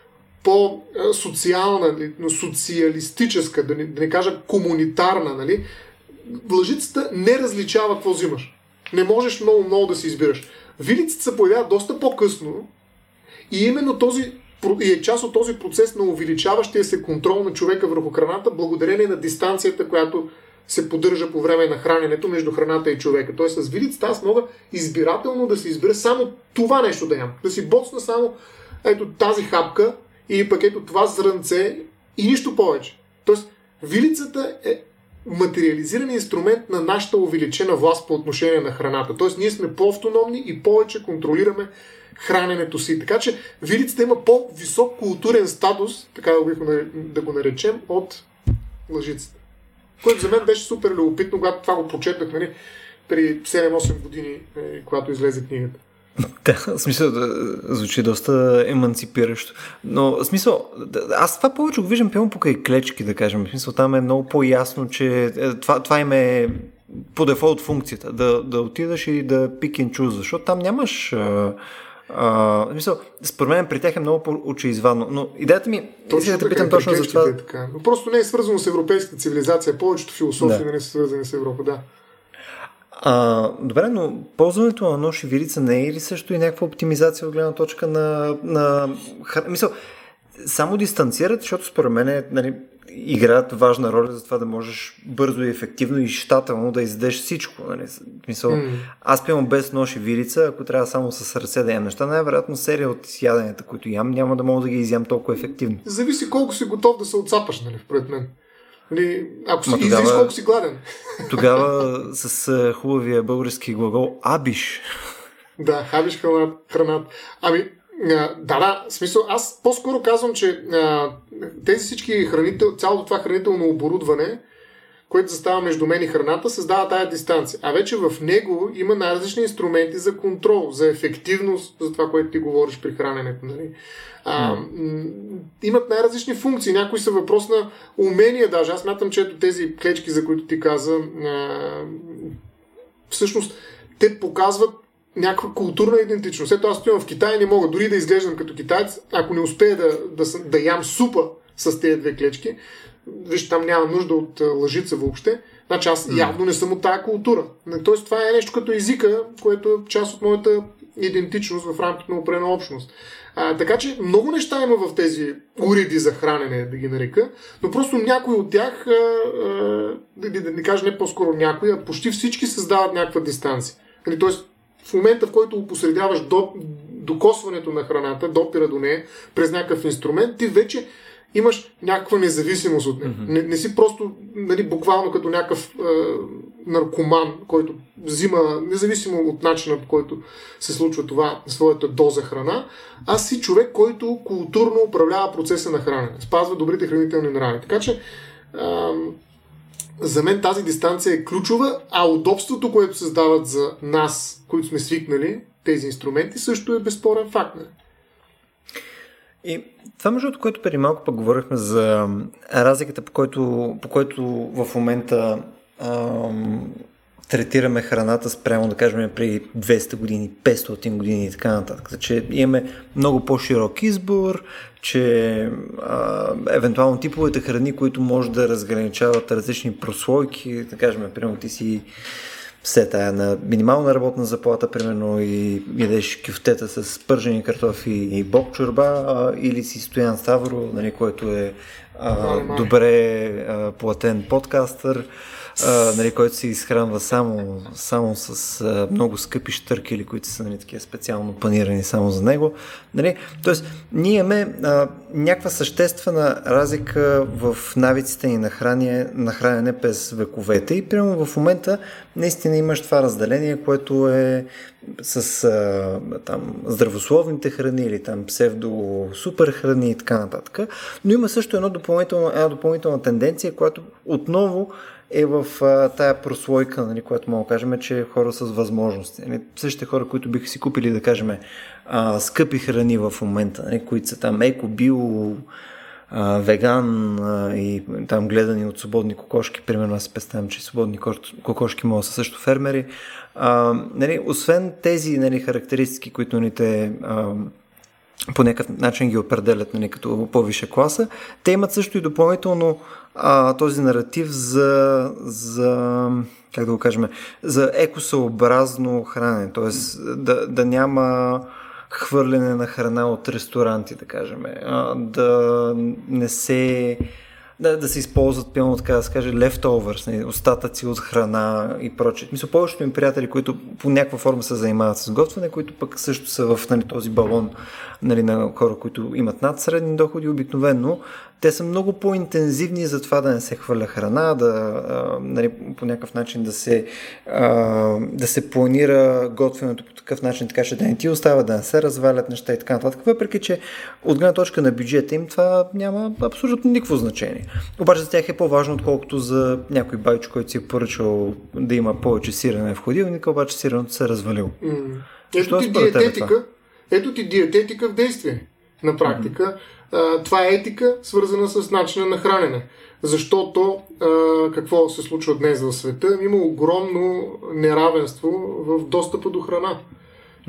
по-социална, но социалистическа, да не, да не кажа комунитарна, нали? Лъжицата не различава какво взимаш. Не можеш много-много да си избираш. Вилицата се появява доста по-късно и именно този и е част от този процес на увеличаващия се контрол на човека върху храната, благодарение на дистанцията, която се поддържа по време на храненето между храната и човека. Тоест с вилицата аз мога избирателно да си избера само това нещо да ям. Да си боцна само ето тази хапка или пък ето това зрънце и нищо повече. Тоест вилицата е материализиран инструмент на нашата увеличена власт по отношение на храната. Тоест ние сме по-автономни и повече контролираме храненето си. Така че вилицата има по-висок културен статус, така да го наречем, от лъжицата което за мен беше супер любопитно, когато това го прочетах нали, при 7-8 години, нали, когато излезе книгата. <laughs> Да, в смисъл да звучи доста еманципиращо. Но в смисъл, аз това повече го виждам пълно покрай клечки, да кажем. В смисъл, там е много по-ясно, че е, това, това им е по дефолт функцията. Да, да отидаш и да пик and choose, защото там нямаш а, мисъл, според мен при тях е много очеизвадно, но идеята ми точно да питам точно за това. Е така. Но просто не е свързано с европейската цивилизация. Повечето философии да. не са свързани с Европа, да. А, добре, но ползването на нож и вилица не е ли също и някаква оптимизация от гледна точка на... на... Мисъл, само дистанцират, защото според мен е, нали, играят важна роля за това да можеш бързо и ефективно и щателно да издеш всичко. Нали? Мисъл, mm. Аз пивам без нож и вилица, ако трябва само с ръце да ям неща, най-вероятно серия от яденията, които ям, няма да мога да ги изям толкова ефективно. Зависи колко си готов да се отцапаш, нали, пред мен. Нали, ако си тогава, излиш колко си гладен. Тогава <laughs> с хубавия български глагол абиш. Да, хабиш храната. Ами, да, да, смисъл, аз по-скоро казвам, че а, тези всички хранител, цялото това хранително оборудване, което застава между мен и храната, създава тая дистанция. А вече в него има най-различни инструменти за контрол, за ефективност, за това, което ти говориш при храненето. Нали? А, mm. Имат най-различни функции. Някои са въпрос на умения даже. Аз мятам, че ето тези клечки, за които ти каза, а, всъщност те показват някаква културна идентичност. Ето аз стоям в Китай и не мога дори да изглеждам като китаец, ако не успея да, да, да ям супа с тези две клечки, виж, там няма нужда от лъжица въобще, значи аз mm. явно не съм от тая култура. Тоест това е нещо като езика, което е част от моята идентичност в рамките на определена общност. А, така че много неща има в тези уреди за хранене, да ги нарека, но просто някои от тях, а, а, да, да не кажа не по-скоро някои, а почти всички създават някаква дистанция. Нали, тоест, в момента, в който опосредяваш до, докосването на храната, допира до нея, през някакъв инструмент, ти вече имаш някаква независимост от нея. Mm-hmm. Не, не си просто нали, буквално като някакъв е, наркоман, който взима, независимо от начина по който се случва това, своята доза храна, аз си човек, който културно управлява процеса на хранене, спазва добрите хранителни нрави. Така че е, за мен тази дистанция е ключова, а удобството, което създават за нас, които сме свикнали, тези инструменти, също е безспорен факт. Не? И това, между което преди малко пък говорихме за разликата, по който, по който в момента ам, третираме храната спрямо, да кажем, при 200 години, 500 години и така нататък. Че имаме много по-широк избор, че а, евентуално типовете храни, които може да разграничават различни прослойки, да кажем, примерно ти си все тая на минимална работна заплата, примерно, и ядеш кюфтета с пържени картофи и боб чорба, а, или си Стоян Ставро, нали, който е а, добре а, платен подкастър, а, нали, който се изхранва само, само с а, много скъпи штъркели, които са нали, такива специално панирани само за него. Нали? Тоест, ние имаме а, някаква съществена разлика в навиците ни на хранене, на хранене през вековете и прямо в момента наистина имаш това разделение, което е с а, там, здравословните храни или там псевдо-супер храни и така нататък. Но има също едно допълнително, една допълнителна тенденция, която отново е в а, тая прослойка, нали, която мога да кажем, че е хора с възможности. Нали, същите хора, които биха си купили, да кажем, а, скъпи храни в момента, нали, които са там еко, био, а, веган а, и там гледани от свободни кокошки, примерно аз представям, че свободни кокошки могат са също фермери. А, нали, освен тези нали, характеристики, които ни те а, по някакъв начин ги определят нали, като по-висша класа, те имат също и допълнително а, този наратив за, за как да го кажем, за екосъобразно хранене, т.е. Да, да няма хвърляне на храна от ресторанти, да кажем, а, да не се да, да се използват, пълно така да се каже, leftovers, нали, остатъци от храна и прочее. Мисля, повечето им приятели, които по някаква форма се занимават с готвене, които пък също са в нали, този балон нали, на хора, които имат над средни доходи обикновено, те са много по-интензивни за това да не се хвърля храна, да нали, по някакъв начин да се, да се планира готвенето по такъв начин, така че да не ти остава, да не се развалят неща и така нататък. Въпреки, че от гледна точка на бюджета им това няма абсолютно никакво значение. Обаче за тях е по-важно, отколкото за някой байчо, който си е поръчал да има повече сирене в ходилника, обаче сиреното се е развалило. Mm. Ето ти диететика, ето ти диететика в действие на практика. Това е етика, свързана с начина на хранене. Защото а, какво се случва днес в света? Има огромно неравенство в достъпа до храна.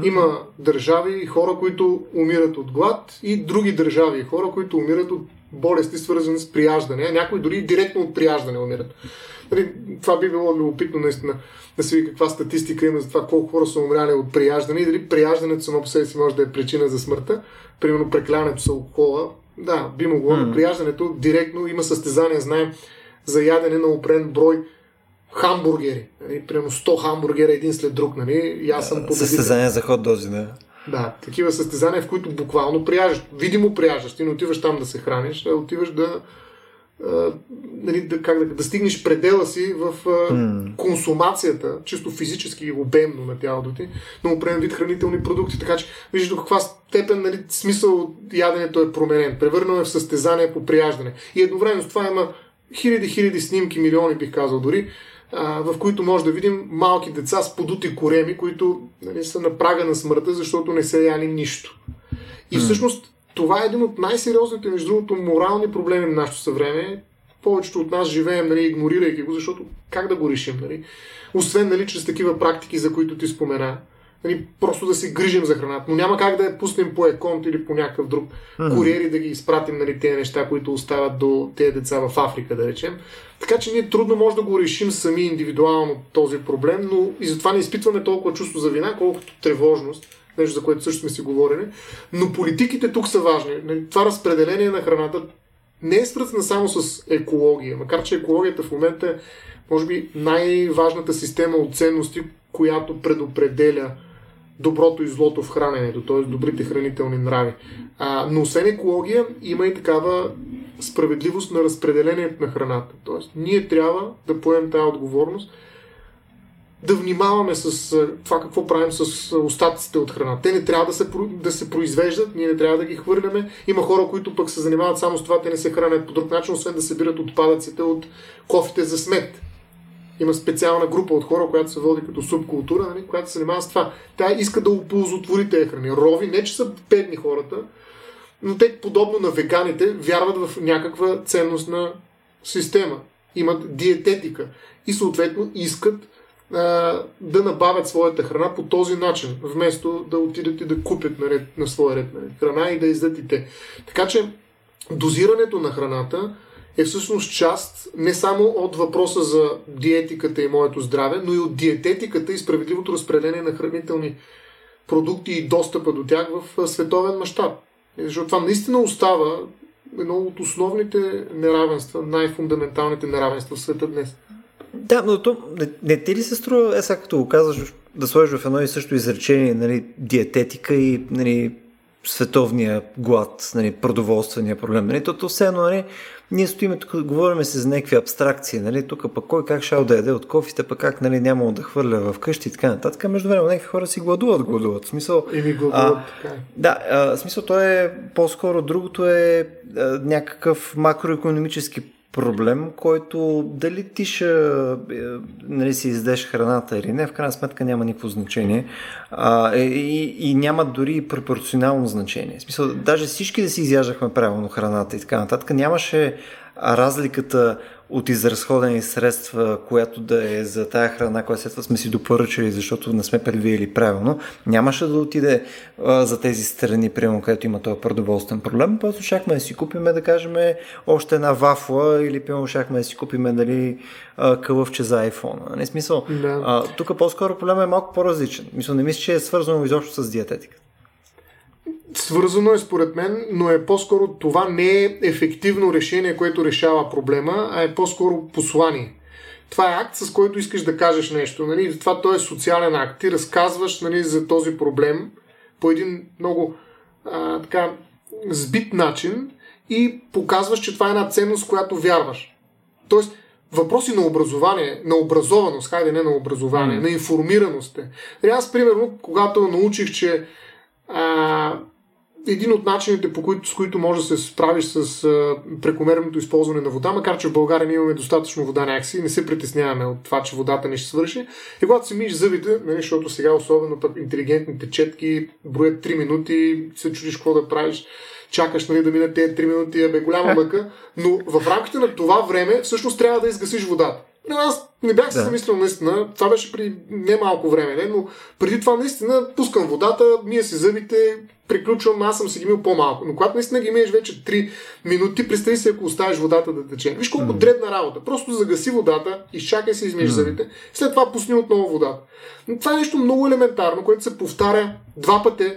Има държави и хора, които умират от глад и други държави и хора, които умират от болести, свързани с прияждане. Някои дори директно от прияждане умират. Нали, това би било любопитно наистина да се види каква статистика има за това колко хора са умряли от прияждане и дали прияждането само по себе си може да е причина за смъртта. Примерно преклянето с алкохола. Да, би могло, mm. но прияждането директно има състезание, знаем, за ядене на опрен брой хамбургери. Нали? Примерно 100 хамбургера един след друг. Нали? И аз съм победител. Състезание за ход дози, да. Да, такива състезания, в които буквално прияждаш. Видимо прияждаш. Ти не отиваш там да се храниш, а отиваш да, нали, да, как да, да стигнеш предела си в а, mm. консумацията, чисто физически обемно на тялото ти, на определен вид хранителни продукти. Така че виждаш до каква степен нали, смисъл от яденето е променен. Превърнал е в състезание по прияждане. И едновременно с това има хиляди, хиляди снимки, милиони бих казал дори, в които може да видим малки деца с подути кореми, които нали, са на прага на смъртта, защото не са яли нищо. И всъщност това е един от най-сериозните, между другото, морални проблеми на нашето съвреме. Повечето от нас живеем, нали, игнорирайки го, защото как да го решим, нали? Освен, нали, чрез такива практики, за които ти спомена, нали, просто да се грижим за храната. Но няма как да я пуснем по еконт или по някакъв друг mm-hmm. куриер и да ги изпратим нали, тези неща, които остават до тези деца в Африка, да речем. Така че ние трудно може да го решим сами индивидуално този проблем, но и затова не изпитваме толкова чувство за вина, колкото тревожност, нещо за което също сме си говорили. Но политиките тук са важни. Това разпределение на храната не е свързано само с екология, макар че екологията в момента е, може би, най-важната система от ценности, която предопределя доброто и злото в храненето, т.е. добрите хранителни нрави. А, но освен екология, има и такава справедливост на разпределението на храната. Тоест, ние трябва да поемем тази отговорност, да внимаваме с това какво правим с остатъците от храна. Те не трябва да се, да се произвеждат, ние не трябва да ги хвърляме. Има хора, които пък се занимават само с това, те не се хранят по друг начин, освен да събират отпадъците от кофите за смет. Има специална група от хора, която се води като субкултура, нали, която се занимава с това. Тя иска да оползотвори тези храни. Рови, не че са бедни хората, но те, подобно на веганите, вярват в някаква ценностна система. Имат диететика и съответно искат да набавят своята храна по този начин, вместо да отидат и да купят на, ред, на своя ред нали, храна и да издат и те. Така че дозирането на храната е всъщност част не само от въпроса за диетиката и моето здраве, но и от диететиката и справедливото разпределение на хранителни продукти и достъпа до тях в световен мащаб. Защото това наистина остава едно от основните неравенства, най-фундаменталните неравенства в света днес. Да, но то не, не ти ли се струва, е сега като го казваш, да сложиш в едно и също изречение нали, диететика и нали, световния глад, нали, продоволствения проблем. Нали, то, то все едно, нали, ние стоиме тук, говорим се за някакви абстракции, нали, тук пък кой как шал да яде от кофите, пък как нали, няма да хвърля в къщи и така нататък. Между време, някакви хора си гладуват, гладуват. Смисъл, и ми гладуват, а, така. Е. Да, а, смисъл, то е по-скоро другото е а, някакъв макроекономически проблем, който дали ти ще нали, си издеш храната или не, в крайна сметка няма никакво значение а, е, и, и няма дори пропорционално значение. В смисъл, даже всички да си изяждахме правилно храната и така нататък, нямаше разликата от изразходени средства, която да е за тая храна, която след това сме си допоръчали, защото не сме предвидели правилно, нямаше да отиде а, за тези страни, примерно, където има този продоволствен проблем. Просто шахме да си купиме, да кажем, още една вафла или примерно шахме да си купиме дали, кълъвче за iPhone. Не смисъл. Да. Тук по-скоро проблема е малко по-различен. Мисля, не мисля, че е свързано изобщо с диететика. Свързано е според мен, но е по-скоро това не е ефективно решение, което решава проблема, а е по-скоро послание. Това е акт, с който искаш да кажеш нещо. Нали? Това той е социален акт. Ти разказваш нали, за този проблем по един много а, така, сбит начин и показваш, че това е една ценност, която вярваш. Тоест, въпроси на образование, на образованост, хайде не на образование, mm. на информираност е. Аз, примерно, когато научих, че а, един от начините, по които, с които може да се справиш с а, прекомерното използване на вода, макар че в България ние имаме достатъчно вода някакси, не се притесняваме от това, че водата не ще свърши. И когато си миеш зъбите, нали, защото сега особено пък интелигентните четки броят 3 минути, се чудиш какво да правиш, чакаш нали, да минат тези 3 минути, бе голяма мъка, но в рамките на това време всъщност трябва да изгасиш водата. Аз не бях се да. замислил наистина. Това беше при немалко време, не? но преди това наистина пускам водата, мия си зъбите, приключвам, аз съм си ги мил по-малко. Но когато наистина ги миеш вече 3 минути, представи си ако оставиш водата да тече. Виж колко mm. дребна работа. Просто загаси водата, изчакай се, измиеш mm. зъбите, след това пусни отново водата. Но това е нещо много елементарно, което се повтаря два пъти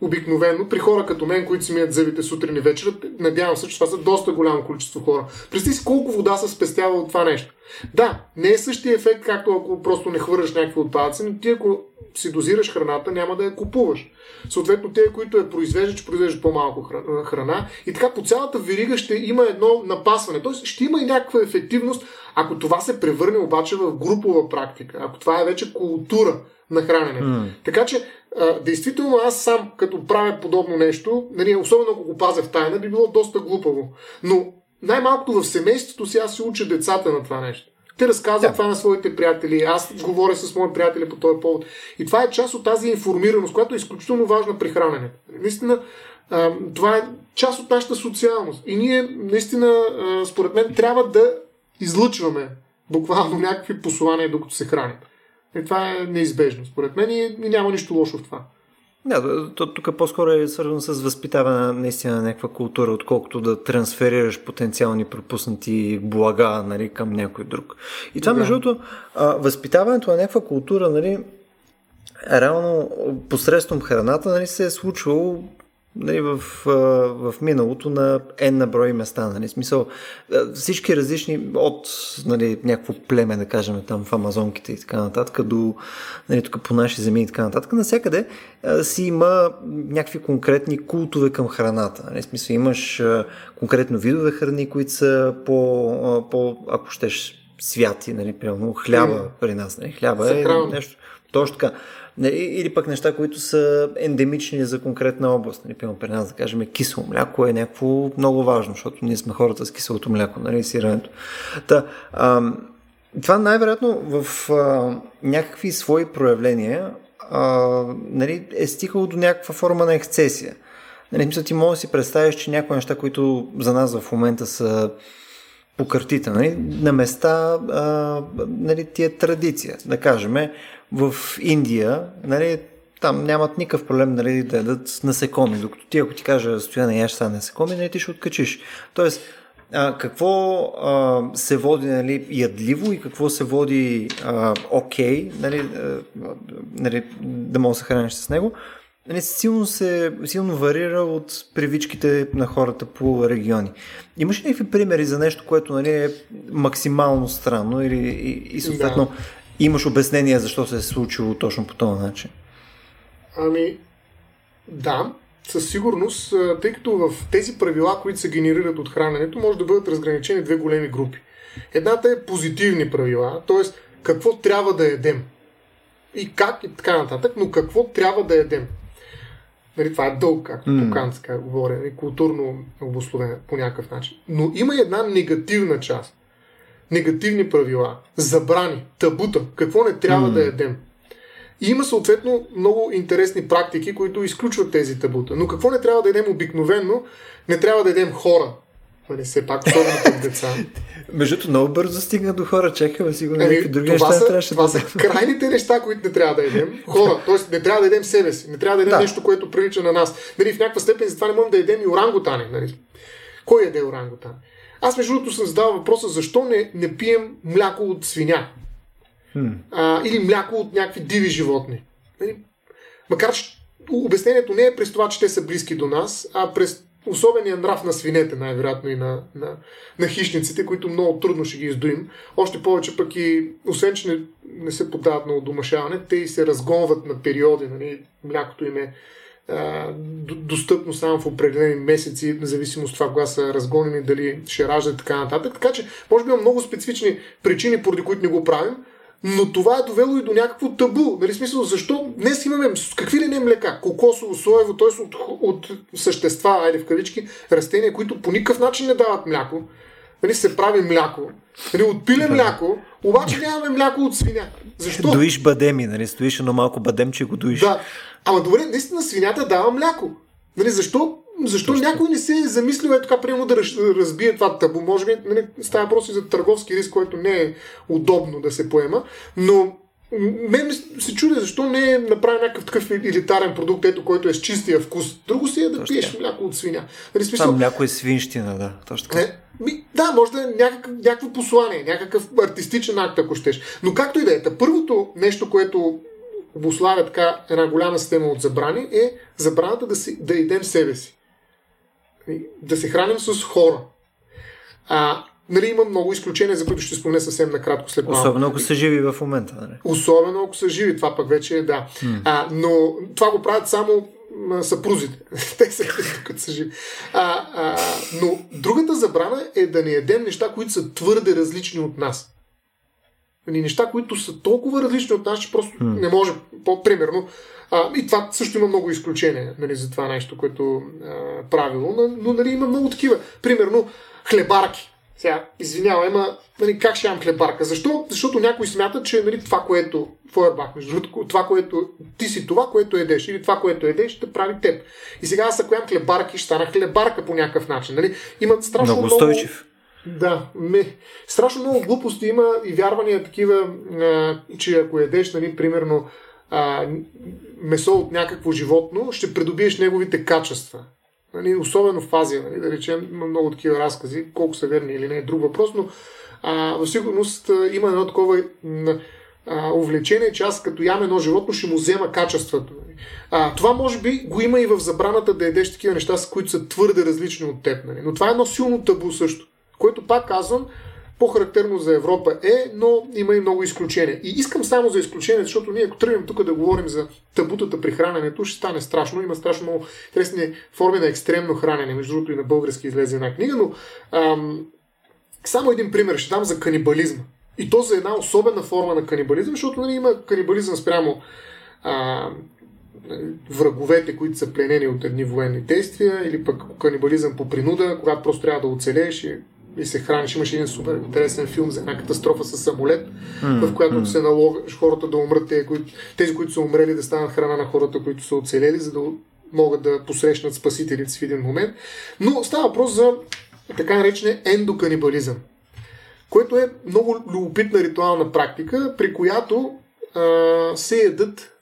обикновено при хора като мен, които си мият зъбите сутрин и вечер, надявам се, че това са доста голямо количество хора. Представи си колко вода се спестява от това нещо. Да, не е същия ефект, както ако просто не хвърляш някакви отпадъци, но ти ако си дозираш храната, няма да я купуваш. Съответно, те, които я произвеждат, ще произвеждат по-малко храна. И така по цялата верига ще има едно напасване. Тоест ще има и някаква ефективност, ако това се превърне обаче в групова практика. Ако това е вече култура на хранене. Mm. Така че а, действително аз сам, като правя подобно нещо, нали, особено ако го пазя в тайна, би било доста глупаво. Но най-малкото в семейството си аз се уча децата на това нещо. Те разказват yeah. това на своите приятели, аз говоря с мои приятели по този повод. И това е част от тази информираност, която е изключително важна при храненето. Наистина, а, това е част от нашата социалност. И ние, наистина, а, според мен, трябва да излъчваме буквално някакви послания, докато се храним. И това е неизбежно, според мен, и няма нищо лошо в това. Да, тук по-скоро е свързано с възпитаване наистина на някаква култура, отколкото да трансферираш потенциални пропуснати блага нали, към някой друг. И това, да. между другото, възпитаването на някаква култура, нали, реално посредством храната нали, се е случвало нали, в, в миналото на N на брой места. Нали, смисъл, всички различни от нали, някакво племе, да кажем, там в Амазонките и така нататък, до нали, тук по наши земи и така нататък, навсякъде си има някакви конкретни култове към храната. Нали, смисъл, имаш конкретно видове храни, които са по, по ако щеш, святи, нали, примерно хляба при нас. Нали, хляба е нещо. Точно така. Или пък неща, които са ендемични за конкретна област. Нали, примерно при нас, да кажем, кисело мляко е някакво много важно, защото ние сме хората с киселото мляко, нали, сирането. Та, а, това най-вероятно в а, някакви свои проявления а, нали, е стигало до някаква форма на ексцесия. Нали, мисля, ти можеш да си представиш, че някои неща, които за нас в момента са по картите, нали, на места а, нали, ти традиция. Да кажем, в Индия, нали, там нямат никакъв проблем нали, да ядат насекоми, докато ти ако ти кажа стоя яш са насекоми, нали, ти ще откачиш. Тоест, а, какво а, се води нали, ядливо и какво се води окей, okay, нали, нали, да мога да се храниш с него, нали, силно, се, силно варира от привичките на хората по региони. Имаш ли някакви примери за нещо, което нали, е максимално странно или, и, и съответно да имаш обяснение защо се е случило точно по този начин? Ами, да, със сигурност, тъй като в тези правила, които се генерират от храненето, може да бъдат разграничени две големи групи. Едната е позитивни правила, т.е. какво трябва да едем. И как и така нататък, но какво трябва да едем. Нали, това е дълг, както mm. по канцка говоря, нали, културно обословено по някакъв начин. Но има една негативна част негативни правила, забрани, табута, какво не трябва mm. да ядем. И има съответно много интересни практики, които изключват тези табута. Но какво не трябва да ядем обикновенно? Не трябва да ядем хора. Нали, все пак, особено деца. <laughs> Между много бързо стигна до хора, чакаме сигурно ами, някакви други неща. Са, трябваше това да са крайните неща, които не трябва да едем. Хора, <laughs> т.е. не трябва да едем себе си, не трябва да едем да. нещо, което прилича на нас. Нали, в някаква степен затова не можем да едем и орангутани. Нали. Кой яде орангутани? Аз между другото съм задавал въпроса защо не, не пием мляко от свиня. Hmm. А, или мляко от някакви диви животни. Нали? Макар че обяснението не е през това, че те са близки до нас, а през особения нрав на свинете, най-вероятно и на, на, на хищниците, които много трудно ще ги издоим. Още повече пък и, освен че не, не се подават на удомашаване, те и се разгонват на периоди. Нали? Млякото им е достъпно само в определени месеци, независимо от това кога са разгонени, дали ще раждат и така нататък. Така че, може би има много специфични причини, поради които не го правим, но това е довело и до някакво табу. Нали, смисъл, защо днес имаме какви ли не млека? Кокосово, соево, т.е. От, от същества, айде в кавички, растения, които по никакъв начин не дават мляко. Нали, се прави мляко. Нали, отпиле мляко, обаче нямаме мляко от свиня. Защо? Доиш бадеми, нали? Стоиш едно малко бадем, че го доиш. Да. Ама добре, наистина свинята дава мляко. Нали, защо защо Точно. някой не се е замислил е така, приемо да разбие това табу? Може би нали, става въпрос и за търговски риск, който не е удобно да се поема, но мен се чудя защо не е направен някакъв такъв елитарен продукт, ето, който е с чистия вкус. Друго си е да Точно. пиеш мляко от свиня. Нали, смисъл... Там мляко е свинщина, да. Точно така. Не, ми, да, може да е някакъв, някакво послание, някакъв артистичен акт, ако щеш. Но както и да е, първото нещо, което обославя така една голяма система от забрани, е забраната да, си, да идем себе си. Да се храним с хора. А, нали, има много изключения, за които ще спомня съвсем накратко след малко. Особено ако са живи в момента. Нали? Особено ако са живи, това пък вече е да. А, но това го правят само съпрузите. <laughs> Те са като са живи. А, а, но другата забрана е да не ядем неща, които са твърде различни от нас. Нали, неща, които са толкова различни от нас, че просто hmm. не може. По-примерно, а, и това също има много изключения нали, за това нещо, което а, правило, но, но нали, има много такива. Примерно, хлебарки. Сега, извинявай, ама нали, как ще имам хлебарка? Защо? Защото някой смята, че нали, това, което Фойербах, между другото, това, което ти си това, което едеш, или това, което едеш, ще прави теб. И сега аз ако ям хлебарки, ще стана хлебарка по някакъв начин. Нали? Има страшно много. Устойчив. Да, ме, страшно много глупости има и вярвания такива, а, че ако ядеш, нали, примерно, а, месо от някакво животно, ще придобиеш неговите качества. Нали, особено в Азия, нали, да речем, има много такива разкази, колко са верни или не е друг въпрос, но а, в сигурност а, има едно такова а, увлечение, че аз като ям едно животно ще му взема качеството. Нали. А, това може би го има и в забраната да едеш такива неща, с които са твърде различни от теб. Нали. Но това е едно силно табу също, което пак казвам, по-характерно за Европа е, но има и много изключения. И искам само за изключения, защото ние ако тръгнем тук да говорим за табутата при храненето, ще стане страшно. Има страшно много интересни форми на екстремно хранене. Между другото и на български излезе една книга, но ам, само един пример ще дам за канибализма. И то за една особена форма на канибализъм, защото нали, има канибализъм спрямо а, враговете, които са пленени от едни военни действия, или пък канибализъм по принуда, когато просто трябва да оцелееш и и се храниш. Имаше един супер интересен филм за една катастрофа с самолет, mm, в която mm. се налагаш хората да умрат, тези които, тези, които са умрели, да станат храна на хората, които са оцелели, за да могат да посрещнат спасителите в един момент. Но става въпрос за така наречения ендоканибализъм, което е много любопитна ритуална практика, при която а, се ядат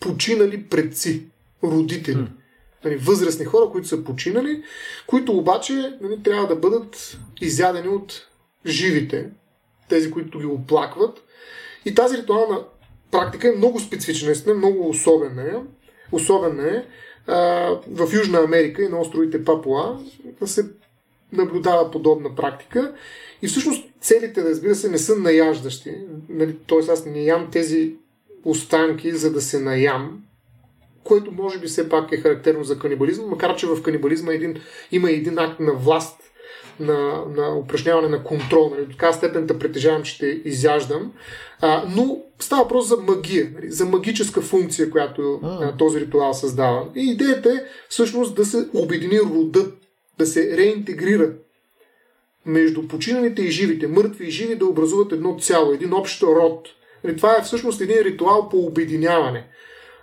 починали предци, родители. Mm нали, възрастни хора, които са починали, които обаче нали, трябва да бъдат изядени от живите, тези, които ги оплакват. И тази ритуална практика е много специфична, наистина много особена е. Особена е в Южна Америка и на островите Папуа се наблюдава подобна практика. И всъщност целите, разбира се, не са наяждащи. Нали, Тоест аз не ям тези останки, за да се наям, което може би все пак е характерно за канибализма, макар че в канибализма един, има един акт на власт, на, на упражняване на контрол. Нали, до така степен да притежавам, че ще изяждам. А, но става въпрос за магия, нали, за магическа функция, която а, този ритуал създава. И идеята е всъщност да се обедини рода, да се реинтегрира между починалите и живите, мъртви и живи да образуват едно цяло, един общ род. Нали, това е всъщност един ритуал по обединяване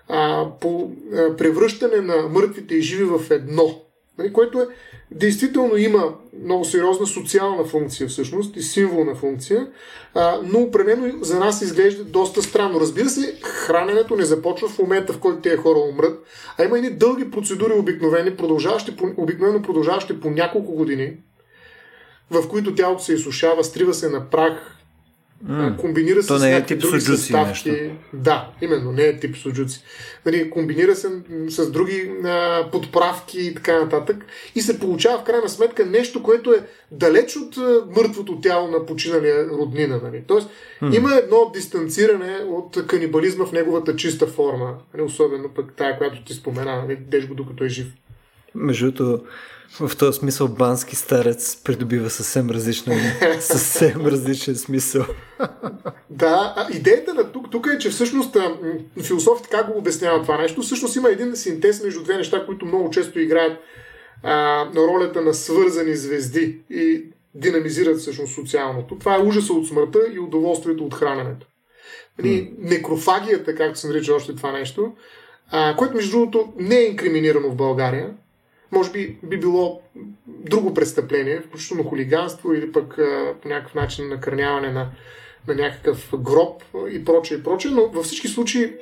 а, по а, превръщане на мъртвите и живи в едно, нали, което е, действително има много сериозна социална функция всъщност и символна функция, а, но определено за нас изглежда доста странно. Разбира се, храненето не започва в момента, в който тези хора умрат, а има едни дълги процедури обикновени, продължаващи обикновено продължаващи по няколко години, в които тялото се изсушава, стрива се на прах, Mm. Комбинира се То с не е тип други суджуци съставки. нещо. Да, именно, не е тип суджуци. Нали, комбинира се с други а, подправки и така нататък. И се получава в крайна сметка нещо, което е далеч от а, мъртвото тяло на починалия роднина. Нали. Тоест, mm. има едно дистанциране от канибализма в неговата чиста форма. Нали, особено пък тая, която ти спомена, нали, деш го докато е жив. Между другото, в този смисъл бански старец придобива съвсем различна, <laughs> съвсем различен смисъл. Да, а идеята на тук, тук е, че всъщност философите как го обяснява това нещо, всъщност има един синтез между две неща, които много често играят а, на ролята на свързани звезди и динамизират всъщност социалното. Това е ужаса от смъртта и удоволствието от храненето. Mm. Некрофагията, както се нарича още това нещо, а, което между другото не е инкриминирано в България, може би би било друго престъпление, включително хулиганство или пък а, по някакъв начин накърняване на, на някакъв гроб и прочее и прочее, но във всички случаи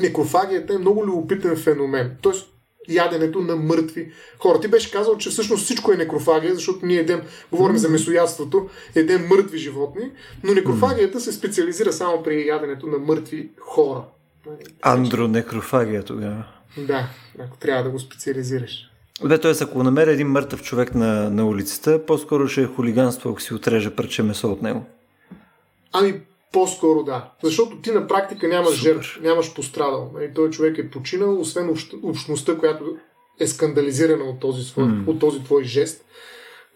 некрофагията е много любопитен феномен. Тоест, яденето на мъртви хора. Ти беше казал, че всъщност всичко е некрофагия, защото ние едем, говорим за месоядството, едем мъртви животни, но некрофагията се специализира само при яденето на мъртви хора. Андронекрофагия тогава. Да, ако трябва да го специализираш. Бе, т.е. ако намеря един мъртъв човек на, на улицата, по-скоро ще е хулиганство, ако си отрежа парче месо от него. Ами, по-скоро да. Защото ти на практика нямаш жертв, нямаш пострадал. Нали, той човек е починал, освен общ, общността, която е скандализирана от този, свой, mm. от този твой жест.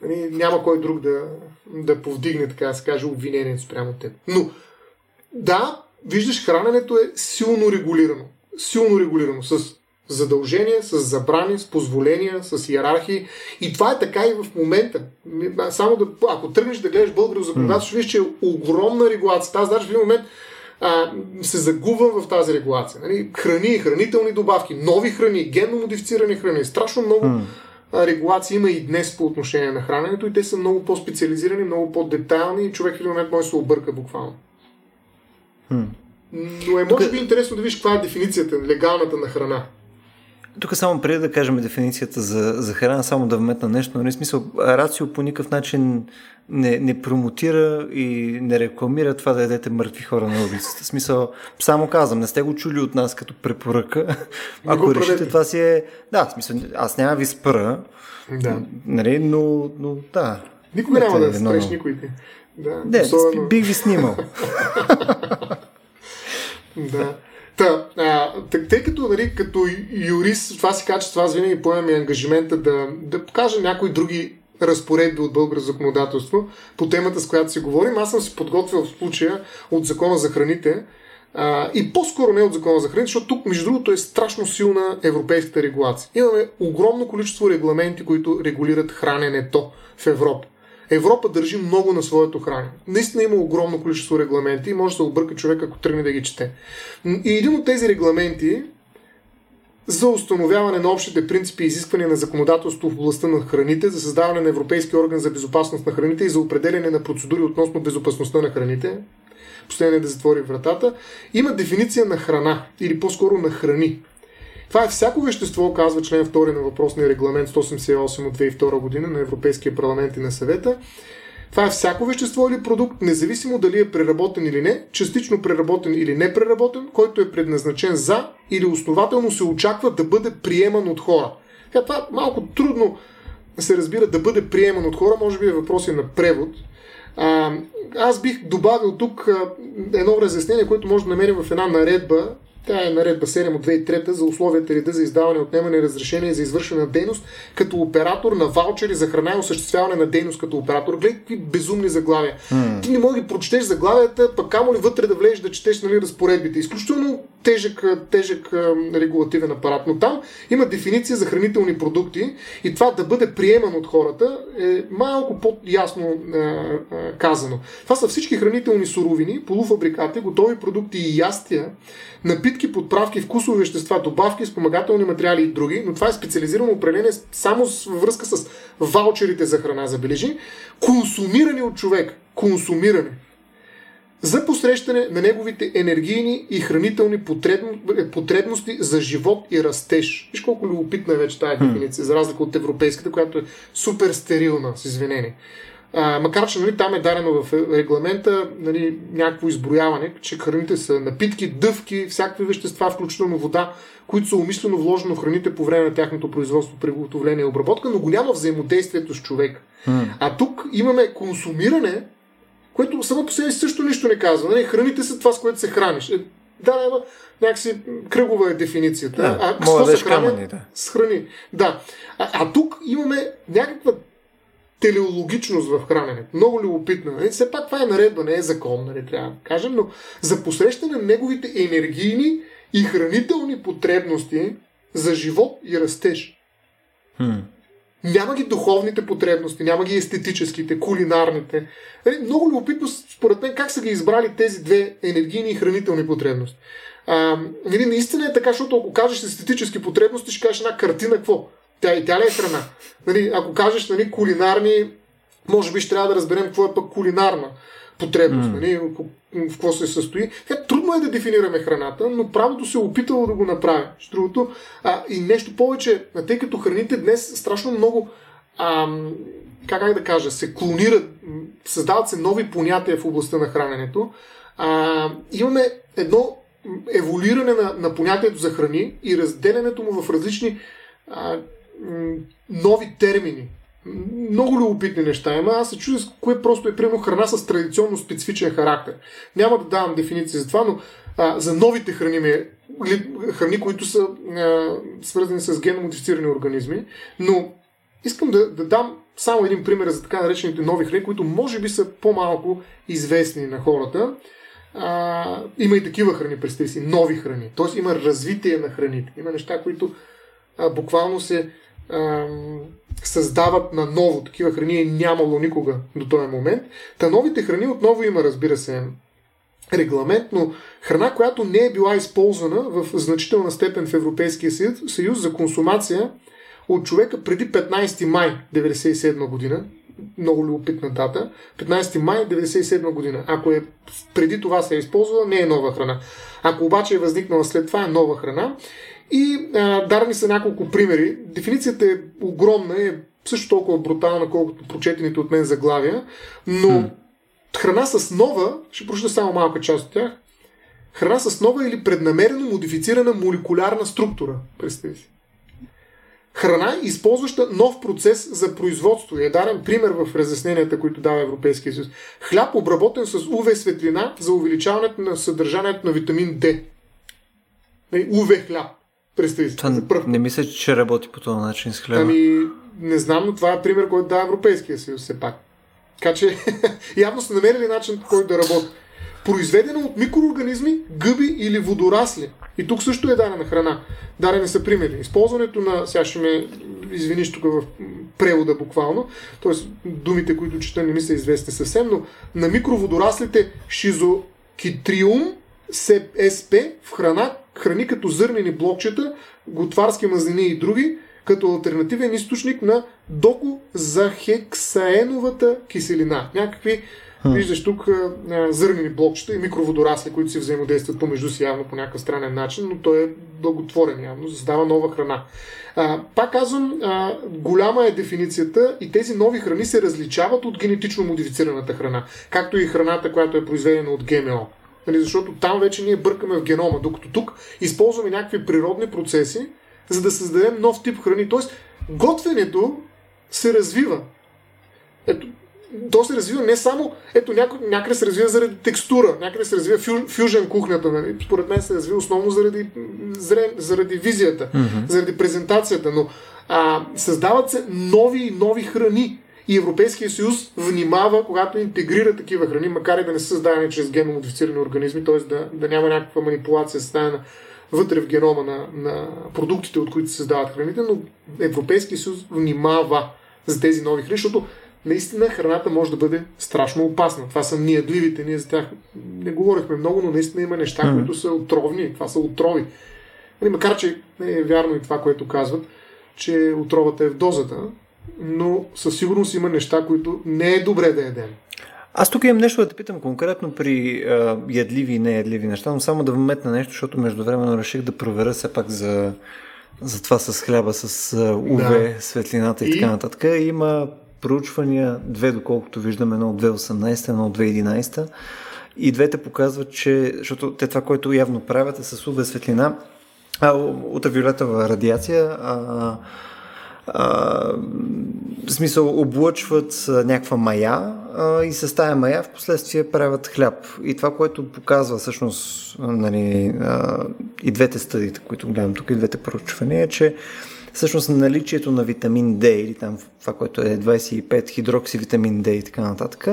Нали, няма кой друг да, да повдигне, така да се каже, обвинение спрямо теб. Но, да, виждаш, храненето е силно регулирано. Силно регулирано. С задължения, с забрани, с позволения, с иерархии. И това е така и в момента. Само да, ако тръгнеш да гледаш българско законодателство, ще виж, че е огромна регулация. Аз даже в един момент а, се загубвам в тази регулация. Нали? Храни, хранителни добавки, нови храни, генно модифицирани храни, страшно много регулации има и днес по отношение на храненето и те са много по-специализирани, много по-детайлни и човек в един момент може да се обърка буквално. Хм. Но е може би интересно да видиш каква е дефиницията, легалната на храна. Тук само преди да кажем дефиницията за, за храна, само да вметна нещо, нали, смисъл, рацио по никакъв начин не, не промотира и не рекламира това да ядете мъртви хора на улицата. Смисъл, само казвам, не сте го чули от нас като препоръка. Ако решите, това си е... Да, смисъл, аз няма ви спра, да. нали, но, но да. Никога няма да спреш никой. Да, не, особено... бих ви снимал. <laughs> да. Та, а, тъй като, нали, като юрист, това си качество, аз винаги поемам и ангажимента да, да покажа някои други разпоредби от българско законодателство по темата, с която си говорим. Аз съм си подготвил в случая от Закона за храните а, и по-скоро не от Закона за храните, защото тук, между другото, е страшно силна европейската регулация. Имаме огромно количество регламенти, които регулират храненето в Европа. Европа държи много на своето хранене. Наистина има огромно количество регламенти и може да се обърка човек, ако тръгне да ги чете. И един от тези регламенти за установяване на общите принципи и изисквания на законодателство в областта на храните, за създаване на Европейски орган за безопасност на храните и за определяне на процедури относно безопасността на храните, последния е да затвори вратата, има дефиниция на храна или по-скоро на храни. Това е всяко вещество, казва член 2 на въпросния регламент 188 от 2002 година на Европейския парламент и на съвета. Това е всяко вещество или продукт, независимо дали е преработен или не, частично преработен или не преработен, който е предназначен за или основателно се очаква да бъде приеман от хора. Така, това малко трудно се разбира да бъде приеман от хора, може би е въпрос на превод. А, аз бих добавил тук едно разяснение, което може да намерим в една наредба тя е наредба 7 от 2003 за условията реда за издаване, отнемане и разрешение за извършване на дейност като оператор на ваучери за храна и осъществяване на дейност като оператор. Гледай какви безумни заглавия. Mm. Ти не можеш да ги прочетеш заглавията, пък камо ли вътре да влезеш да четеш нали, разпоредбите. Изключително тежък, тежък регулативен апарат. Но там има дефиниция за хранителни продукти и това да бъде приеман от хората е малко по-ясно е, е, казано. Това са всички хранителни суровини, полуфабрикати, готови продукти и ястия, напитки, подправки, вкусови вещества, добавки, спомагателни материали и други, но това е специализирано определение само във връзка с ваучерите за храна, забележи, консумирани от човек. Консумирани за посрещане на неговите енергийни и хранителни потребности за живот и растеж. Виж колко любопитна е вече тази дефиниция, за разлика от европейската, която е супер стерилна, с извинение. А, макар, че нали, там е дарено в регламента нали, някакво изброяване, че храните са напитки, дъвки, всякакви вещества, включително вода, които са умишлено вложено в храните по време на тяхното производство, приготовление и обработка, но го няма взаимодействието с човек. Mm. А тук имаме консумиране, което само по себе също нищо не казва. Нали? Храните са това, с което се храниш. Е, да, няма някакси кръгова е дефиницията. Да, а какво да се храни? Да. С храни. Да. А, а тук имаме някаква телеологичност в храненето. Много любопитно. Нали? Все пак това е наредба, не е закон, нали, трябва да кажем, но за посрещане на неговите енергийни и хранителни потребности за живот и растеж. Hmm. Няма ги духовните потребности, няма ги естетическите, кулинарните. Нали, много любопитно, според мен, как са ги избрали тези две енергийни и хранителни потребности. А, нали, наистина е така, защото ако кажеш естетически потребности, ще кажеш една картина, какво? Тя и тя ли е храна? Нали, ако кажеш нали, кулинарни, може би ще трябва да разберем какво е пък кулинарна потребност, mm. нали, в какво се състои. Е, трудно е да дефинираме храната, но правото се е опитало да го направи. Другото, а, и нещо повече, тъй като храните днес страшно много а, как, как да кажа, се клонират, създават се нови понятия в областта на храненето. А, имаме едно еволюиране на, на понятието за храни и разделянето му в различни а, нови термини. Много любопитни неща има. Аз се чудя кое просто е примерно храна с традиционно специфичен характер. Няма да давам дефиниция за това, но а, за новите храни, ме, храни, които са а, свързани с геномодифицирани организми, но искам да, да дам само един пример за така наречените нови храни, които може би са по-малко известни на хората. А, има и такива храни, представи си, нови храни. Тоест има развитие на храните. Има неща, които а, буквално се създават на ново. Такива храни е нямало никога до този момент. Та новите храни отново има, разбира се, регламент, но храна, която не е била използвана в значителна степен в Европейския съюз за консумация от човека преди 15 май 1997 година, много любопитна дата, 15 май 1997 година. Ако е преди това се е използвала, не е нова храна. Ако обаче е възникнала след това, е нова храна. И а, дарни са няколко примери. Дефиницията е огромна, е също толкова брутална, колкото прочетените от мен заглавия, но hmm. храна с нова, ще прочета само малка част от тях, храна с нова или преднамерено модифицирана молекулярна структура. Представи си. Храна, използваща нов процес за производство. е даден пример в разясненията, които дава Европейския съюз. Хляб, обработен с UV светлина за увеличаването на съдържанието на витамин D. Нали, хляб. Представи си. Това не, не мисля, че работи по този начин с хляба. Ами, не знам, но това е пример, който дава Европейския съюз все пак. Така че <laughs> явно са намерили начин, по който да работи. Произведена от микроорганизми, гъби или водорасли. И тук също е дадена храна. Дарени са примери. Използването на, сега ще ме извиниш тук в превода буквално, т.е. думите, които чета не ми са известни съвсем, но на микроводораслите шизокитриум СП в храна, храни като зърнени блокчета, готварски мазнини и други, като альтернативен източник на докозахексаеновата киселина. Някакви, hmm. виждаш тук, зърнени блокчета и микроводорасли, които си взаимодействат помежду си явно по някакъв странен начин, но той е благотворен явно, създава нова храна. А, пак казвам, а, голяма е дефиницията и тези нови храни се различават от генетично модифицираната храна, както и храната, която е произведена от ГМО. Нали, защото там вече ние бъркаме в генома, докато тук използваме някакви природни процеси, за да създадем нов тип храни. Тоест, готвенето се развива. Ето, то се развива не само, ето някъде, някъде се развива заради текстура, някъде се развива фю, фюжен кухнята, нали? според мен се развива основно заради, заради визията, mm-hmm. заради презентацията, но а, създават се нови и нови храни. И Европейския съюз внимава, когато интегрира такива храни, макар и да не са създадени чрез геномодифицирани организми, т.е. Да, да няма някаква манипулация създадена вътре в генома на, на продуктите, от които се създават храните, но Европейския съюз внимава за тези нови храни, защото наистина храната може да бъде страшно опасна. Това са ниядливите, ние за тях не говорихме много, но наистина има неща, mm. които са отровни. Това са отрови. Нали, макар, че не е вярно и това, което казват, че отровата е в дозата, но със сигурност има неща, които не е добре да ядем. Аз тук имам нещо да те питам конкретно при а, ядливи и неядливи неща, но само да вметна нещо, защото междувременно реших да проверя все пак за, за това с хляба, с УВ, да. светлината и, и така нататък. Има проучвания, две доколкото виждаме, едно от 2018, едно от 2011. И двете показват, че, защото те това, което явно правят е с УВ светлина, а, ултравиолетова радиация, а, а, в смисъл облъчват някаква мая а, и с тая мая в последствие правят хляб. И това, което показва всъщност нали, а, и двете стъдите, които гледам тук, и двете проучвания, е, че всъщност наличието на витамин D или там това, което е 25 хидрокси витамин D и така нататък,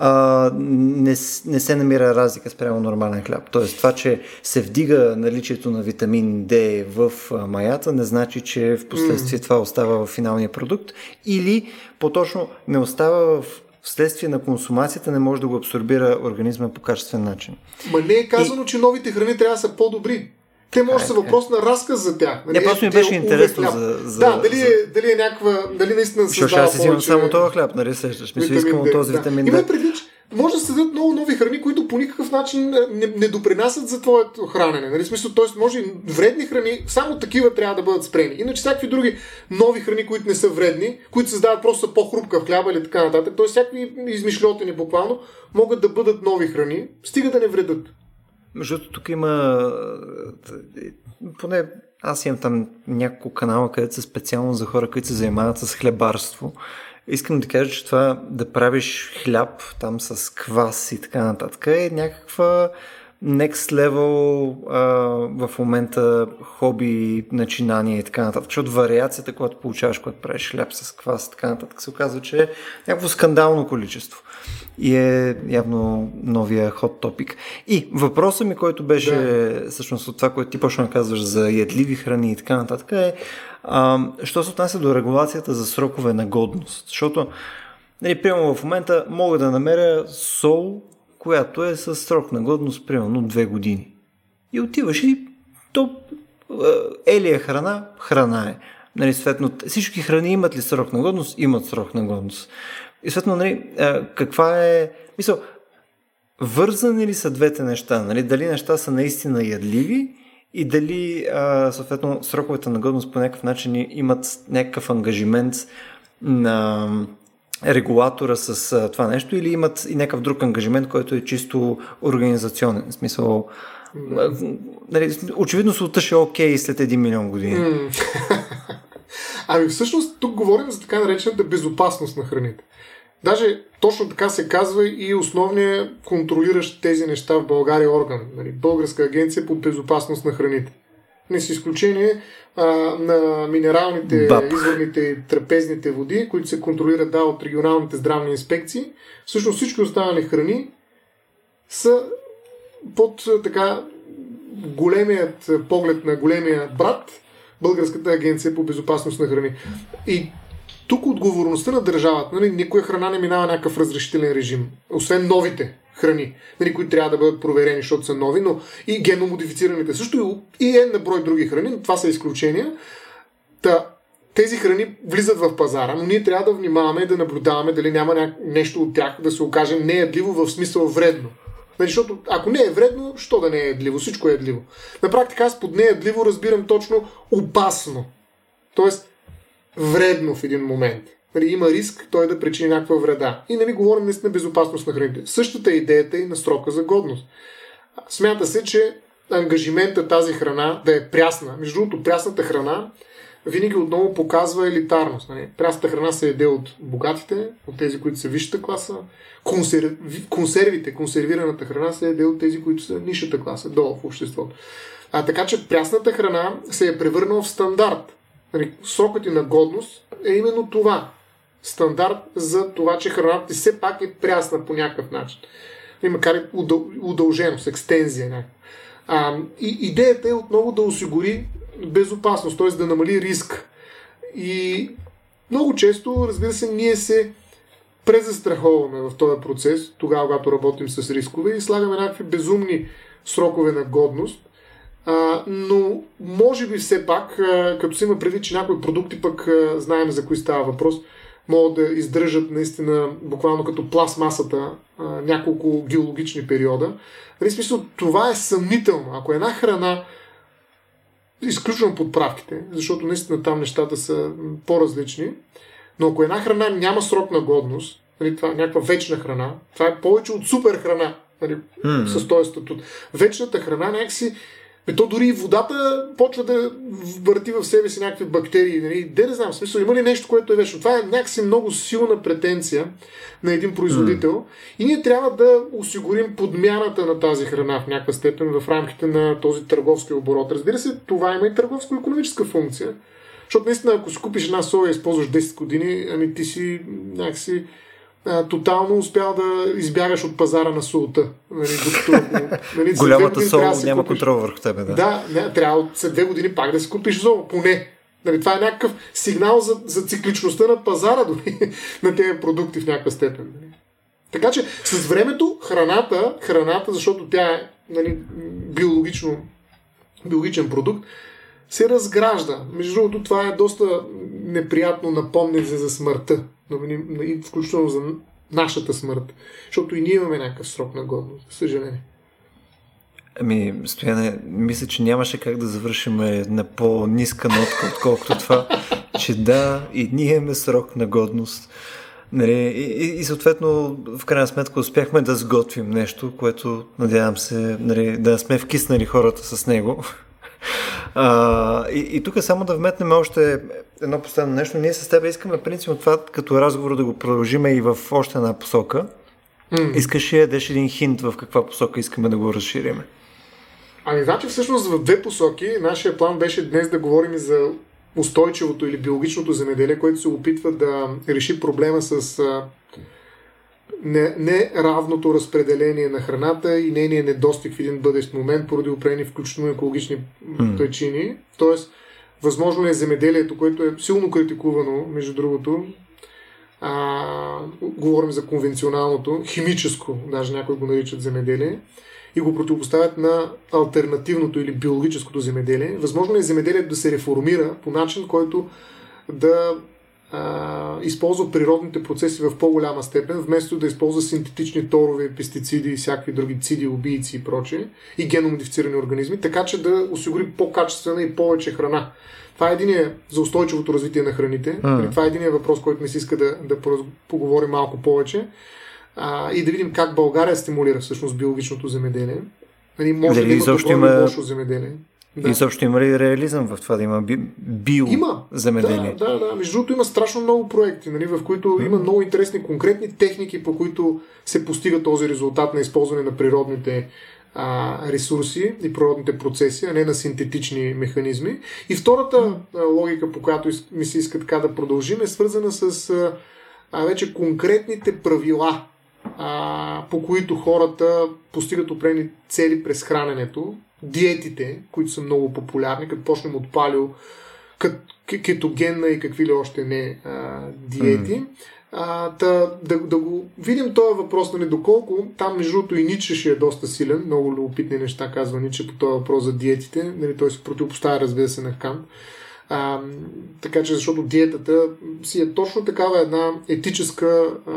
а, не, не се намира разлика спрямо нормален хляб. Тоест това, че се вдига наличието на витамин D в маята, не значи, че в последствие mm. това остава в финалния продукт или по-точно не остава в вследствие на консумацията не може да го абсорбира организма по качествен начин. Ма не е казано, и... че новите храни трябва да са по-добри. Те може да са въпрос на разказ за тях. Нали? Не, просто ми беше интересно за, за... Да, дали е, дали е някаква... Дали наистина създава аз си имам само този хляб, нали сещаш? Мисля, искам от този да. витамин Има предвид, може да се дадат много нови храни, които по никакъв начин не, не допринасят за твоето хранене. Нали? Смисъл, т.е. може и вредни храни, само такива трябва да бъдат спрени. Иначе всякакви други нови храни, които не са вредни, които създават просто по-хрупка в хляба или така нататък, т.е. всякакви измишлетини буквално, могат да бъдат нови храни, стига да не вредят. Между тук има поне аз имам там няколко канала, където са специално за хора, които се занимават с хлебарство. Искам да кажа, че това да правиш хляб там с квас и така нататък е някаква next level а, в момента хоби, начинание и така нататък. Защото вариацията, която получаваш, когато правиш хляб с квас и така нататък, се оказва, че е някакво скандално количество. И е явно новия хот топик. И въпросът ми, който беше да. всъщност от това, което ти почна казваш за ядливи храни и така нататък е а, що се отнася до регулацията за срокове на годност. Защото, нали, примерно в момента мога да намеря сол, която е с срок на годност примерно две години. И отиваш и то елия храна, храна е. Нали, съответно, всички храни имат ли срок на годност? Имат срок на годност. И съответно, нали, каква е... Мисъл, вързани ли са двете неща? Нали? Дали неща са наистина ядливи и дали а, съответно сроковете на годност по някакъв начин имат някакъв ангажимент на регулатора с а, това нещо или имат и някакъв друг ангажимент, който е чисто организационен. В смисъл, нали, очевидно се е окей след 1 милион години. ами всъщност тук говорим за така наречената безопасност на храните. Даже точно така се казва и основният контролиращ тези неща в България орган. Нали, Българска агенция по безопасност на храните. Не с изключение а, на минералните, Баб. изворните и трапезните води, които се контролират да, от регионалните здравни инспекции. Всъщност всички останали храни са под така големият поглед на големия брат Българската агенция по безопасност на храни. И тук отговорността на държавата, нали, никоя храна не минава някакъв разрешителен режим, освен новите храни, нали, които трябва да бъдат проверени, защото са нови, но и геномодифицираните също и е на брой други храни, това са изключения. Та, тези храни влизат в пазара, но ние трябва да внимаваме да наблюдаваме дали няма ня... нещо от тях да се окаже неядливо в смисъл вредно. Нали, защото ако не е вредно, що да не е ядливо? Всичко е ядливо. На практика аз под неядливо разбирам точно опасно. Тоест, вредно в един момент. Нали, има риск той да причини някаква вреда. И нали говорим наистина безопасност на храните. Същата е идеята и на срока за годност. Смята се, че ангажимента тази храна да е прясна. Между другото, прясната храна винаги отново показва елитарност. Нали? Прясната храна се еде от богатите, от тези, които са висшата класа. Консерв... Консервите, консервираната храна се еде от тези, които са нишата класа, долу в обществото. А така че прясната храна се е превърнала в стандарт. Нали, срокът и на годност е именно това. Стандарт за това, че храната ти все пак е прясна по някакъв начин. И макар и удължено, с екстензия. Не. А, и идеята е отново да осигури безопасност, т.е. да намали риск. И много често, разбира се, ние се презастраховаме в този процес, тогава, когато работим с рискове и слагаме някакви безумни срокове на годност, а, но може би все пак, а, като се има предвид, че някои продукти пък а, знаем за кои става въпрос, могат да издържат наистина буквално като пластмасата а, няколко геологични периода. Нали, смисъл, това е съмнително. Ако една храна, изключвам подправките, защото наистина там нещата са по-различни, но ако една храна няма срок на годност, нали, това е някаква вечна храна, това е повече от супер храна нали, mm. с този статут. Вечната храна някакси и то дори водата почва да върти в себе си някакви бактерии. Нали? Де не знам, в смисъл, има ли нещо, което е вечно? Това е някакси много силна претенция на един производител mm. и ние трябва да осигурим подмяната на тази храна в някаква степен в рамките на този търговски оборот. Разбира се, това има и търговско-економическа функция. Защото наистина, ако си купиш една соя и използваш 10 години, ами ти си някакси а, тотално успял да избягаш от пазара на султа. Нали, докато, нали, <laughs> Голямата сол да няма купиш... контрол върху тебе. Да, да не, трябва след две години пак да си купиш зоо, поне. Нали, това е някакъв сигнал за, за цикличността на пазара <laughs> дори на тези продукти в някаква степен. Нали. Така че с времето храната, храната, защото тя е нали, биологично, биологичен продукт, се разгражда. Между другото, това е доста неприятно напомнене за смъртта и включително за нашата смърт. Защото и ние имаме някакъв срок на годност, съжаление. Ами, Стояне, мисля, че нямаше как да завършим на по-ниска нотка, отколкото това, <laughs> че да, и ние имаме срок на годност. Нали, и, и, и съответно, в крайна сметка, успяхме да сготвим нещо, което, надявам се, нали, да сме вкиснали хората с него. А, и, и тук само да вметнем още едно последно нещо. Ние с теб искаме принципно това като разговор да го продължим и в още една посока. Mm. Искаш ли да дадеш един хинт в каква посока искаме да го разшириме? Ами, значи всъщност в две посоки. Нашия план беше днес да говорим за устойчивото или биологичното земеделие, което се опитва да реши проблема с неравното не разпределение на храната и нейния недостиг в един бъдещ момент поради определени включително екологични причини. Тоест, възможно е земеделието, което е силно критикувано, между другото, а, говорим за конвенционалното, химическо, даже някои го наричат земеделие, и го противопоставят на альтернативното или биологическото земеделие. Възможно е земеделието да се реформира по начин, който да а, използва природните процеси в по-голяма степен, вместо да използва синтетични торове, пестициди и всякакви други циди, убийци и прочее, и геномодифицирани организми, така че да осигури по-качествена и повече храна. Това е един за устойчивото развитие на храните. Mm. Това е един въпрос, който ми се иска да, да поговорим малко повече. А, и да видим как България стимулира всъщност биологичното земеделие. Нали, може Дали да има добро има... лошо земеделие. Да. И също има ли реализъм в това да има би, био има. земеделие? Да, да, да. Между другото има страшно много проекти, нали, в които има много интересни конкретни техники, по които се постига този резултат на използване на природните а, ресурси и природните процеси, а не на синтетични механизми. И втората а, логика, по която ми се иска така да продължим, е свързана с а, вече конкретните правила, а, по които хората постигат определени цели през храненето, диетите, които са много популярни, като почнем от палио, кетогенна и какви ли още не а, диети. Mm. А, та, да, да го видим този въпрос, нали, доколко там между другото и Ниче ще е доста силен, много любопитни неща казва Ниче по този въпрос за диетите, нали, той се противопоставя разбира се на Кант. А, така че защото диетата си е точно такава една етическа а,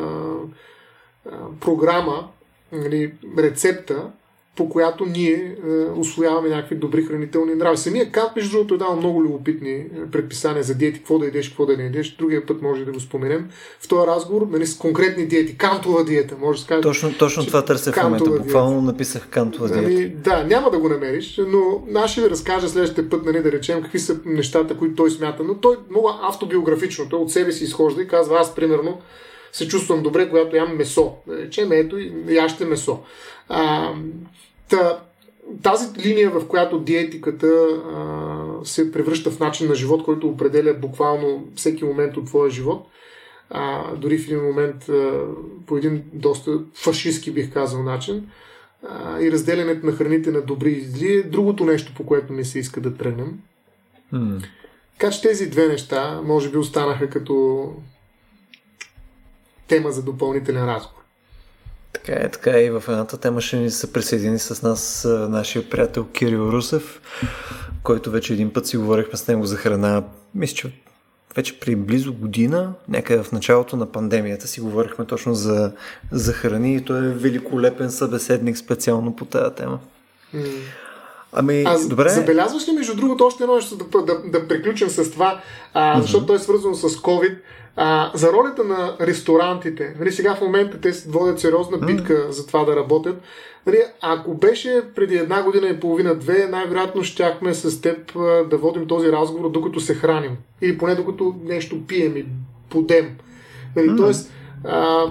програма, нали, рецепта, по която ние е, освояваме някакви добри хранителни нрави. Самия Кант, между другото, е дал много любопитни предписания за диети, какво да едеш, какво да не едеш. Другия път може да го споменем. В този разговор, нали, с конкретни диети, кантова диета, може да се каже. Точно, точно това търся в момента. Буквално написах кантова диета. Нали, да, няма да го намериш, но аз ще ви разкажа следващия път, нали, да речем, какви са нещата, които той смята. Но той много автобиографично, той от себе си изхожда и казва, аз примерно се чувствам добре, когато ям месо. Да речем, ето, яще месо. А, та, тази линия, в която диетиката а, се превръща в начин на живот, който определя буквално всеки момент от твоя живот, а, дори в един момент а, по един доста фашистски, бих казал, начин, а, и разделянето на храните на добри и зли е другото нещо, по което ми се иска да тръгнем. Hmm. Така че тези две неща, може би, останаха като тема за допълнителен разговор. Така е, така е. И в едната тема ще ни се присъедини с нас нашия приятел Кирил Русев, който вече един път си говорихме с него за храна. Мисля, че вече при близо година, някъде в началото на пандемията си говорихме точно за, за храни и той е великолепен събеседник специално по тази тема. Ами, а, добре. Забелязваш ли, между другото, още едно нещо да, да, да приключим с това, а, mm-hmm. защото той е свързано с COVID. А, за ролята на ресторантите, нали, сега в момента те водят сериозна битка mm. за това да работят. Нали, ако беше преди една година и половина-две, най-вероятно щяхме с теб а, да водим този разговор докато се храним. Или поне докато нещо пием и подем. Нали, mm. Тоест, а,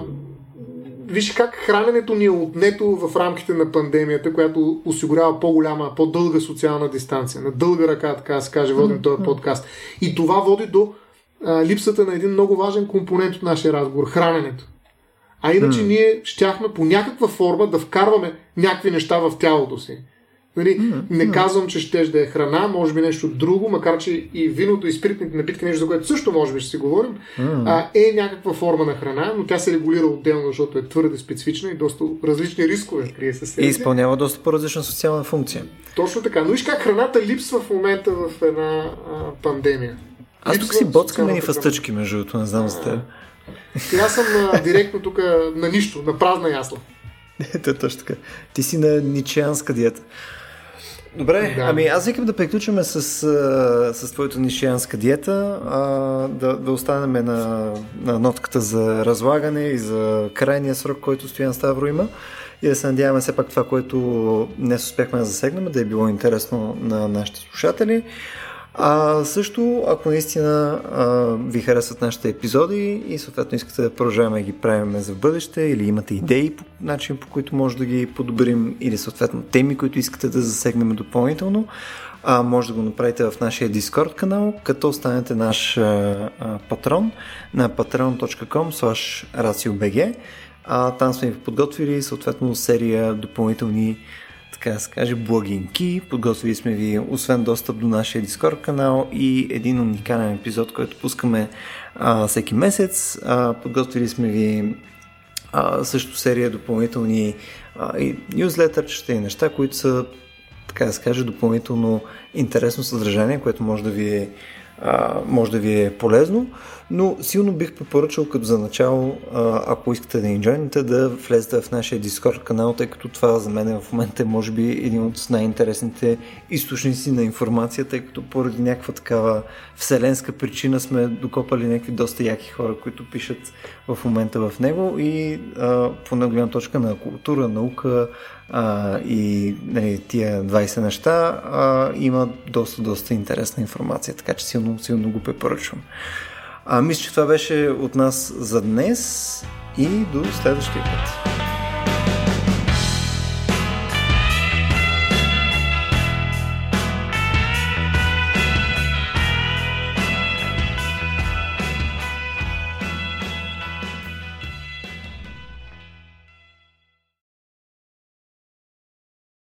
виж как храненето ни е отнето в рамките на пандемията, която осигурява по-голяма, по-дълга социална дистанция. На дълга ръка, така да се каже, водим този подкаст. И това води до а, липсата на един много важен компонент от нашия разговор храненето. А иначе mm. ние щяхме по някаква форма да вкарваме някакви неща в тялото си. Нали, mm-hmm. Не казвам, че ще да е храна, може би нещо друго, макар че и виното и спиртните напитки, нещо за което също може би ще си говорим, mm-hmm. а, е някаква форма на храна, но тя се регулира отделно, защото е твърде специфична и доста различни рискове крие се себе. И изпълнява доста по-различна социална функция. Точно така. Но виж как храната липсва в момента в една а, пандемия. Аз тук си боцкам и фастъчки, между другото, не знам за теб. Аз съм а, директно тук на нищо, на празна ясла. <laughs> Ето точно така. Ти си на ничианска диета. Добре, да. ами аз викам да приключваме с, с твоята нишианска диета, а, да, да останем на, на нотката за разлагане и за крайния срок, който Стоян Ставро има и да се надяваме все пак това, което днес успяхме да засегнем, да е било интересно на нашите слушатели. А също, ако наистина а, ви харесват нашите епизоди и съответно искате да продължаваме да ги правим за бъдеще или имате идеи по начин по които може да ги подобрим или съответно теми, които искате да засегнем допълнително, а, може да го направите в нашия Discord канал, като станете наш а, а, патрон на patreon.com raciobg. А, там сме ви подготвили съответно серия допълнителни така да се каже, благинки. Подготвили сме ви, освен достъп до нашия Discord канал и един уникален епизод, който пускаме а, всеки месец. А, подготвили сме ви а, също серия допълнителни а, и нюзлетърчета и неща, които са, така да се каже, допълнително интересно съдържание, което може да ви е а, може да ви е полезно, но силно бих препоръчал като за начало, а, ако искате да ни джойните, да влезете в нашия Discord канал, тъй като това за мен в момента е може би един от най-интересните източници на информация, тъй като поради някаква такава вселенска причина сме докопали някакви доста яки хора, които пишат в момента в него и а, по голяма точка на култура, наука, а, и нали, тия 20 неща а, има доста, доста интересна информация, така че силно, силно го препоръчвам. А, мисля, че това беше от нас за днес и до следващия път.